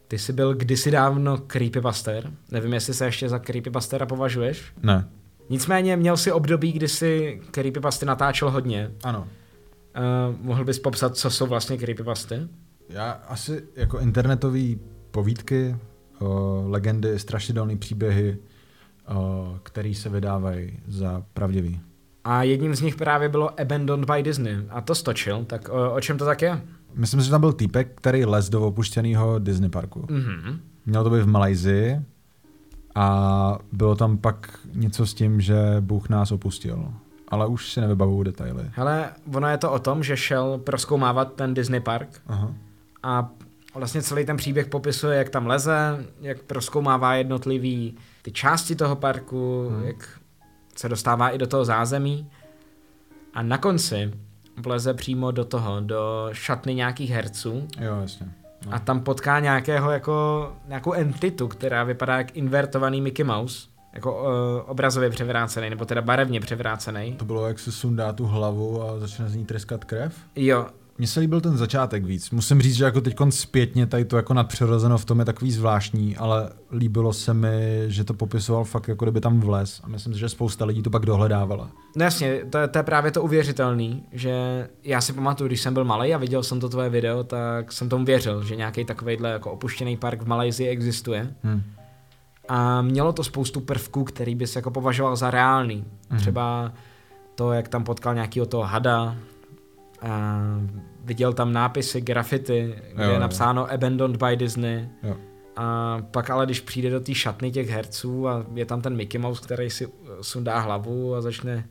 ty jsi byl kdysi dávno creepybuster. Nevím, jestli se ještě za creepybustera považuješ. Ne. Nicméně měl si období, kdy si creepypasty natáčel hodně. Ano. Uh, mohl bys popsat, co jsou vlastně creepypasty? Já asi jako internetové povídky, o, legendy, strašidelné příběhy, který se vydávají za pravdivý. A jedním z nich právě bylo Abandoned by Disney. A to stočil, tak o, o čem to tak je? Myslím si, že tam byl týpek, který les do opuštěného Disney parku. Mhm. Měl to být v Malajzii a bylo tam pak něco s tím, že Bůh nás opustil. Ale už si nevybavuju detaily. Hele, ono je to o tom, že šel proskoumávat ten Disney park Aha. a vlastně celý ten příběh popisuje, jak tam leze, jak proskoumává jednotlivý ty části toho parku, hmm. jak se dostává i do toho zázemí. A na konci vleze přímo do toho, do šatny nějakých herců Jo, jasně. No. a tam potká nějakého jako, nějakou entitu, která vypadá jak invertovaný Mickey Mouse, jako uh, obrazově převrácený, nebo teda barevně převrácený. To bylo, jak se sundá tu hlavu a začne z ní tryskat krev? Jo, Mně se líbil ten začátek víc. Musím říct, že jako teď zpětně tady to jako nadpřirozeno v tom je takový zvláštní, ale líbilo se mi, že to popisoval fakt jako kdyby tam vles a myslím si, že spousta lidí to pak dohledávala. No jasně, to, je- to je právě to uvěřitelný, že já si pamatuju, když jsem byl malý a viděl jsem to tvoje video, tak jsem tomu věřil, že nějaký takovejhle jako opuštěný park v Malajzii existuje. Hm. A mělo to spoustu prvků, který bys jako považoval za reálný. Třeba to, jak tam potkal nějakého toho hada, a viděl tam nápisy, grafity, kde Jo, je jo. napsáno Abandoned by Disney. Jo. A pak ale, když přijde do té šatny těch herců a je tam ten Mickey Mouse, který si uh, sundá hlavu a začne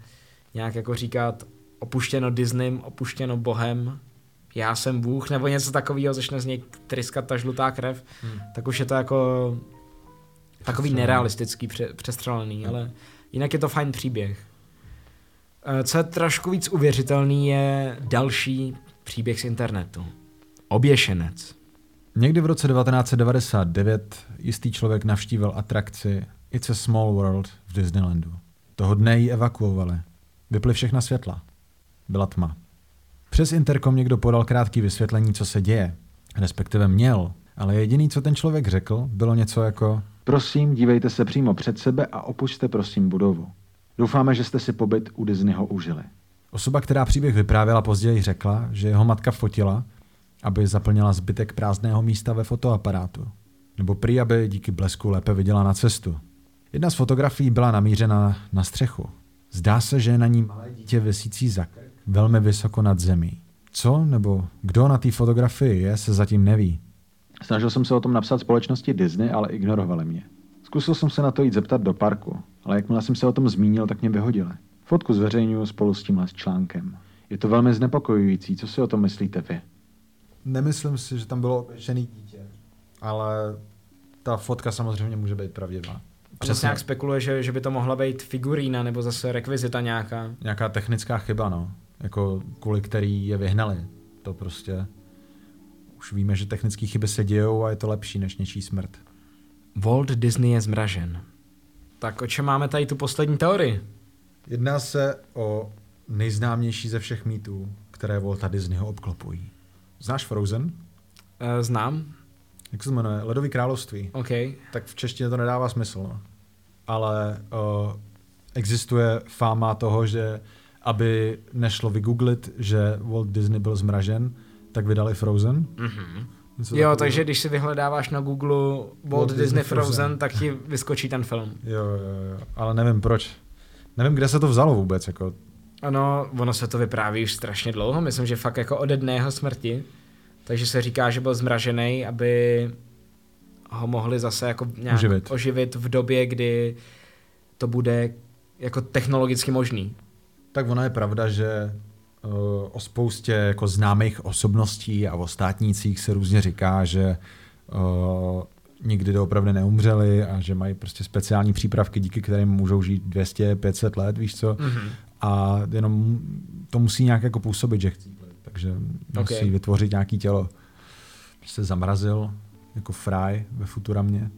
nějak jako říkat opuštěno Disneym, opuštěno Bohem, já jsem Bůh, nebo něco takového, začne z něj tryskat ta žlutá krev, Hmm. tak už je to jako takový nerealistický, pře- přestřelený, ale jinak je to fajn příběh. Eh, Co je trošku víc uvěřitelný, je další příběh z internetu. Oběšenec. Někdy v roce 1999 jistý člověk navštívil atrakci It's a Small World v Disneylandu. Toho dne ji evakuovali. Vyply všechna světla. Byla tma. Přes interkom někdo podal krátký vysvětlení, co se děje. Respektive měl, ale jediný, co ten člověk řekl, bylo něco jako Prosím, dívejte se přímo před sebe a opušťte prosím budovu. Doufáme, že jste si pobyt u Disneyho užili. Osoba, která příběh vyprávěla, později řekla, že jeho matka fotila, aby zaplnila zbytek prázdného místa ve fotoaparátu. Nebo prý, aby díky blesku lépe viděla na cestu. Jedna z fotografií byla namířena na střechu. Zdá se, že je na ní malé dítě visící za krk, velmi vysoko nad zemí. Co nebo kdo na té fotografii je, se zatím neví. Snažil jsem se o tom napsat společnosti Disney, ale ignorovali mě. Zkusil jsem se na to jít zeptat do parku, ale jakmile jsem se o tom zmínil, tak mě vyhodili. Fotku zveřejňuji spolu s tímhle článkem. Je to velmi znepokojující, co si o tom myslíte vy? Nemyslím si, že tam bylo oběšený dítě, ale ta fotka samozřejmě může být pravdivá. Přesně nějak spekuluje, že, že by to mohla být figurína nebo zase rekvizita nějaká. Nějaká technická chyba, no. Jako kvůli který je vyhnali. To prostě... Už víme, že technické chyby se dějou a je to lepší než něčí smrt. Walt Disney je zmražen. Tak o čem máme tady tu poslední teorii? Jedná se o nejznámější ze všech mýtů, které Walta Disneyho obklopují. Znáš Frozen? E, znám, Jak se to jmenuje? Ledový království. OK. Tak v češtině to nedává smysl, no. Ale uh, existuje fáma toho, že aby nešlo vygooglit, že Walt Disney byl zmražen, tak vydali Frozen. Mhm. Něco Jo, takového. takže když si vyhledáváš na Google Walt, Disney, Frozen, tak ti vyskočí ten film. Jo, jo, jo. Ale nevím proč. Nevím, kde se to vzalo vůbec. Jako. Ano, ono se to vypráví už strašně dlouho, myslím, že fakt jako ode dne jeho smrti. Takže se říká, že byl zmražený, aby ho mohli zase jako nějak Oživit. oživit v době, kdy to bude jako technologicky možný. Tak ona je pravda, že o spoustě jako známých osobností a o státnících se různě říká, že uh, nikdy doopravdy neumřeli a že mají prostě speciální přípravky, díky kterým můžou žít 200, 500 let, víš co? Mm-hmm. A jenom to musí nějak jako působit, že chci. Takže musí okay. vytvořit nějaký tělo. Se zamrazil jako fry ve Futuramě.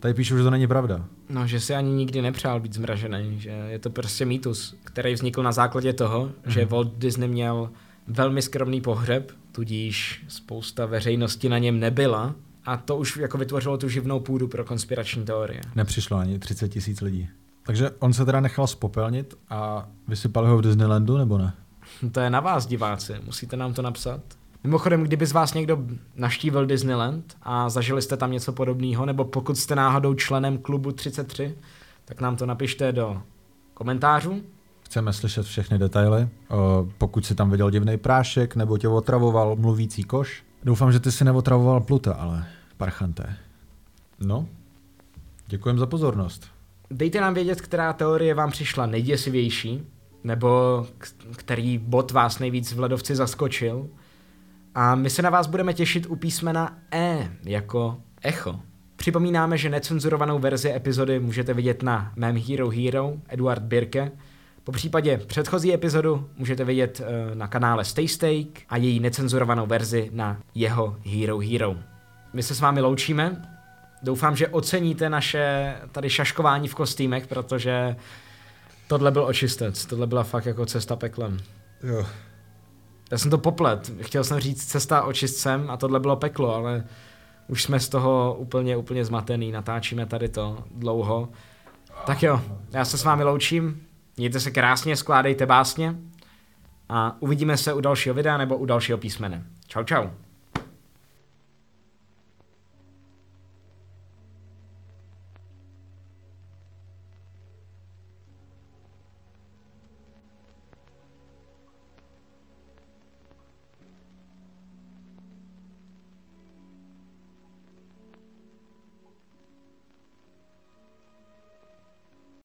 Tady píšu, že to není pravda. No, že si ani nikdy nepřál být zmražený, že je to prostě mýtus, který vznikl na základě toho, mm-hmm. že Walt Disney měl velmi skromný pohřeb, tudíž spousta veřejnosti na něm nebyla a to už jako vytvořilo tu živnou půdu pro konspirační teorie. Nepřišlo ani 30 tisíc lidí. Takže on se teda nechal spopelnit a vysypali ho v Disneylandu, nebo ne? To je na vás, diváci, musíte nám to napsat. Mimochodem, kdyby z vás někdo naštívil Disneyland a zažili jste tam něco podobného, nebo pokud jste náhodou členem klubu 33, tak nám to napište do komentářů. Chceme slyšet všechny detaily. Pokud si tam viděl divný prášek, nebo tě otravoval mluvící koš. Doufám, že ty si neotravoval pluta, ale parchanté. No, děkujem za pozornost. Dejte nám vědět, která teorie vám přišla nejděsivější, nebo který bod vás nejvíc v ledovci zaskočil. A my se na vás budeme těšit u písmena E, jako echo. Připomínáme, že necenzurovanou verzi epizody můžete vidět na mém Hero Hero, Eduard Birke. Po případě předchozí epizodu můžete vidět uh, na kanále Stay Steak a její necenzurovanou verzi na jeho Hero Hero. My se s vámi loučíme. Doufám, že oceníte naše tady šaškování v kostýmech, protože tohle byl očistec. Tohle byla fakt jako cesta peklem. Jo. Já jsem to poplet. Chtěl jsem říct cesta očistcem a tohle bylo peklo, ale už jsme z toho úplně, úplně zmatený. Natáčíme tady to dlouho. Tak jo, já se s vámi loučím. Mějte se krásně, skládejte básně a uvidíme se u dalšího videa nebo u dalšího písmene. Čau, čau.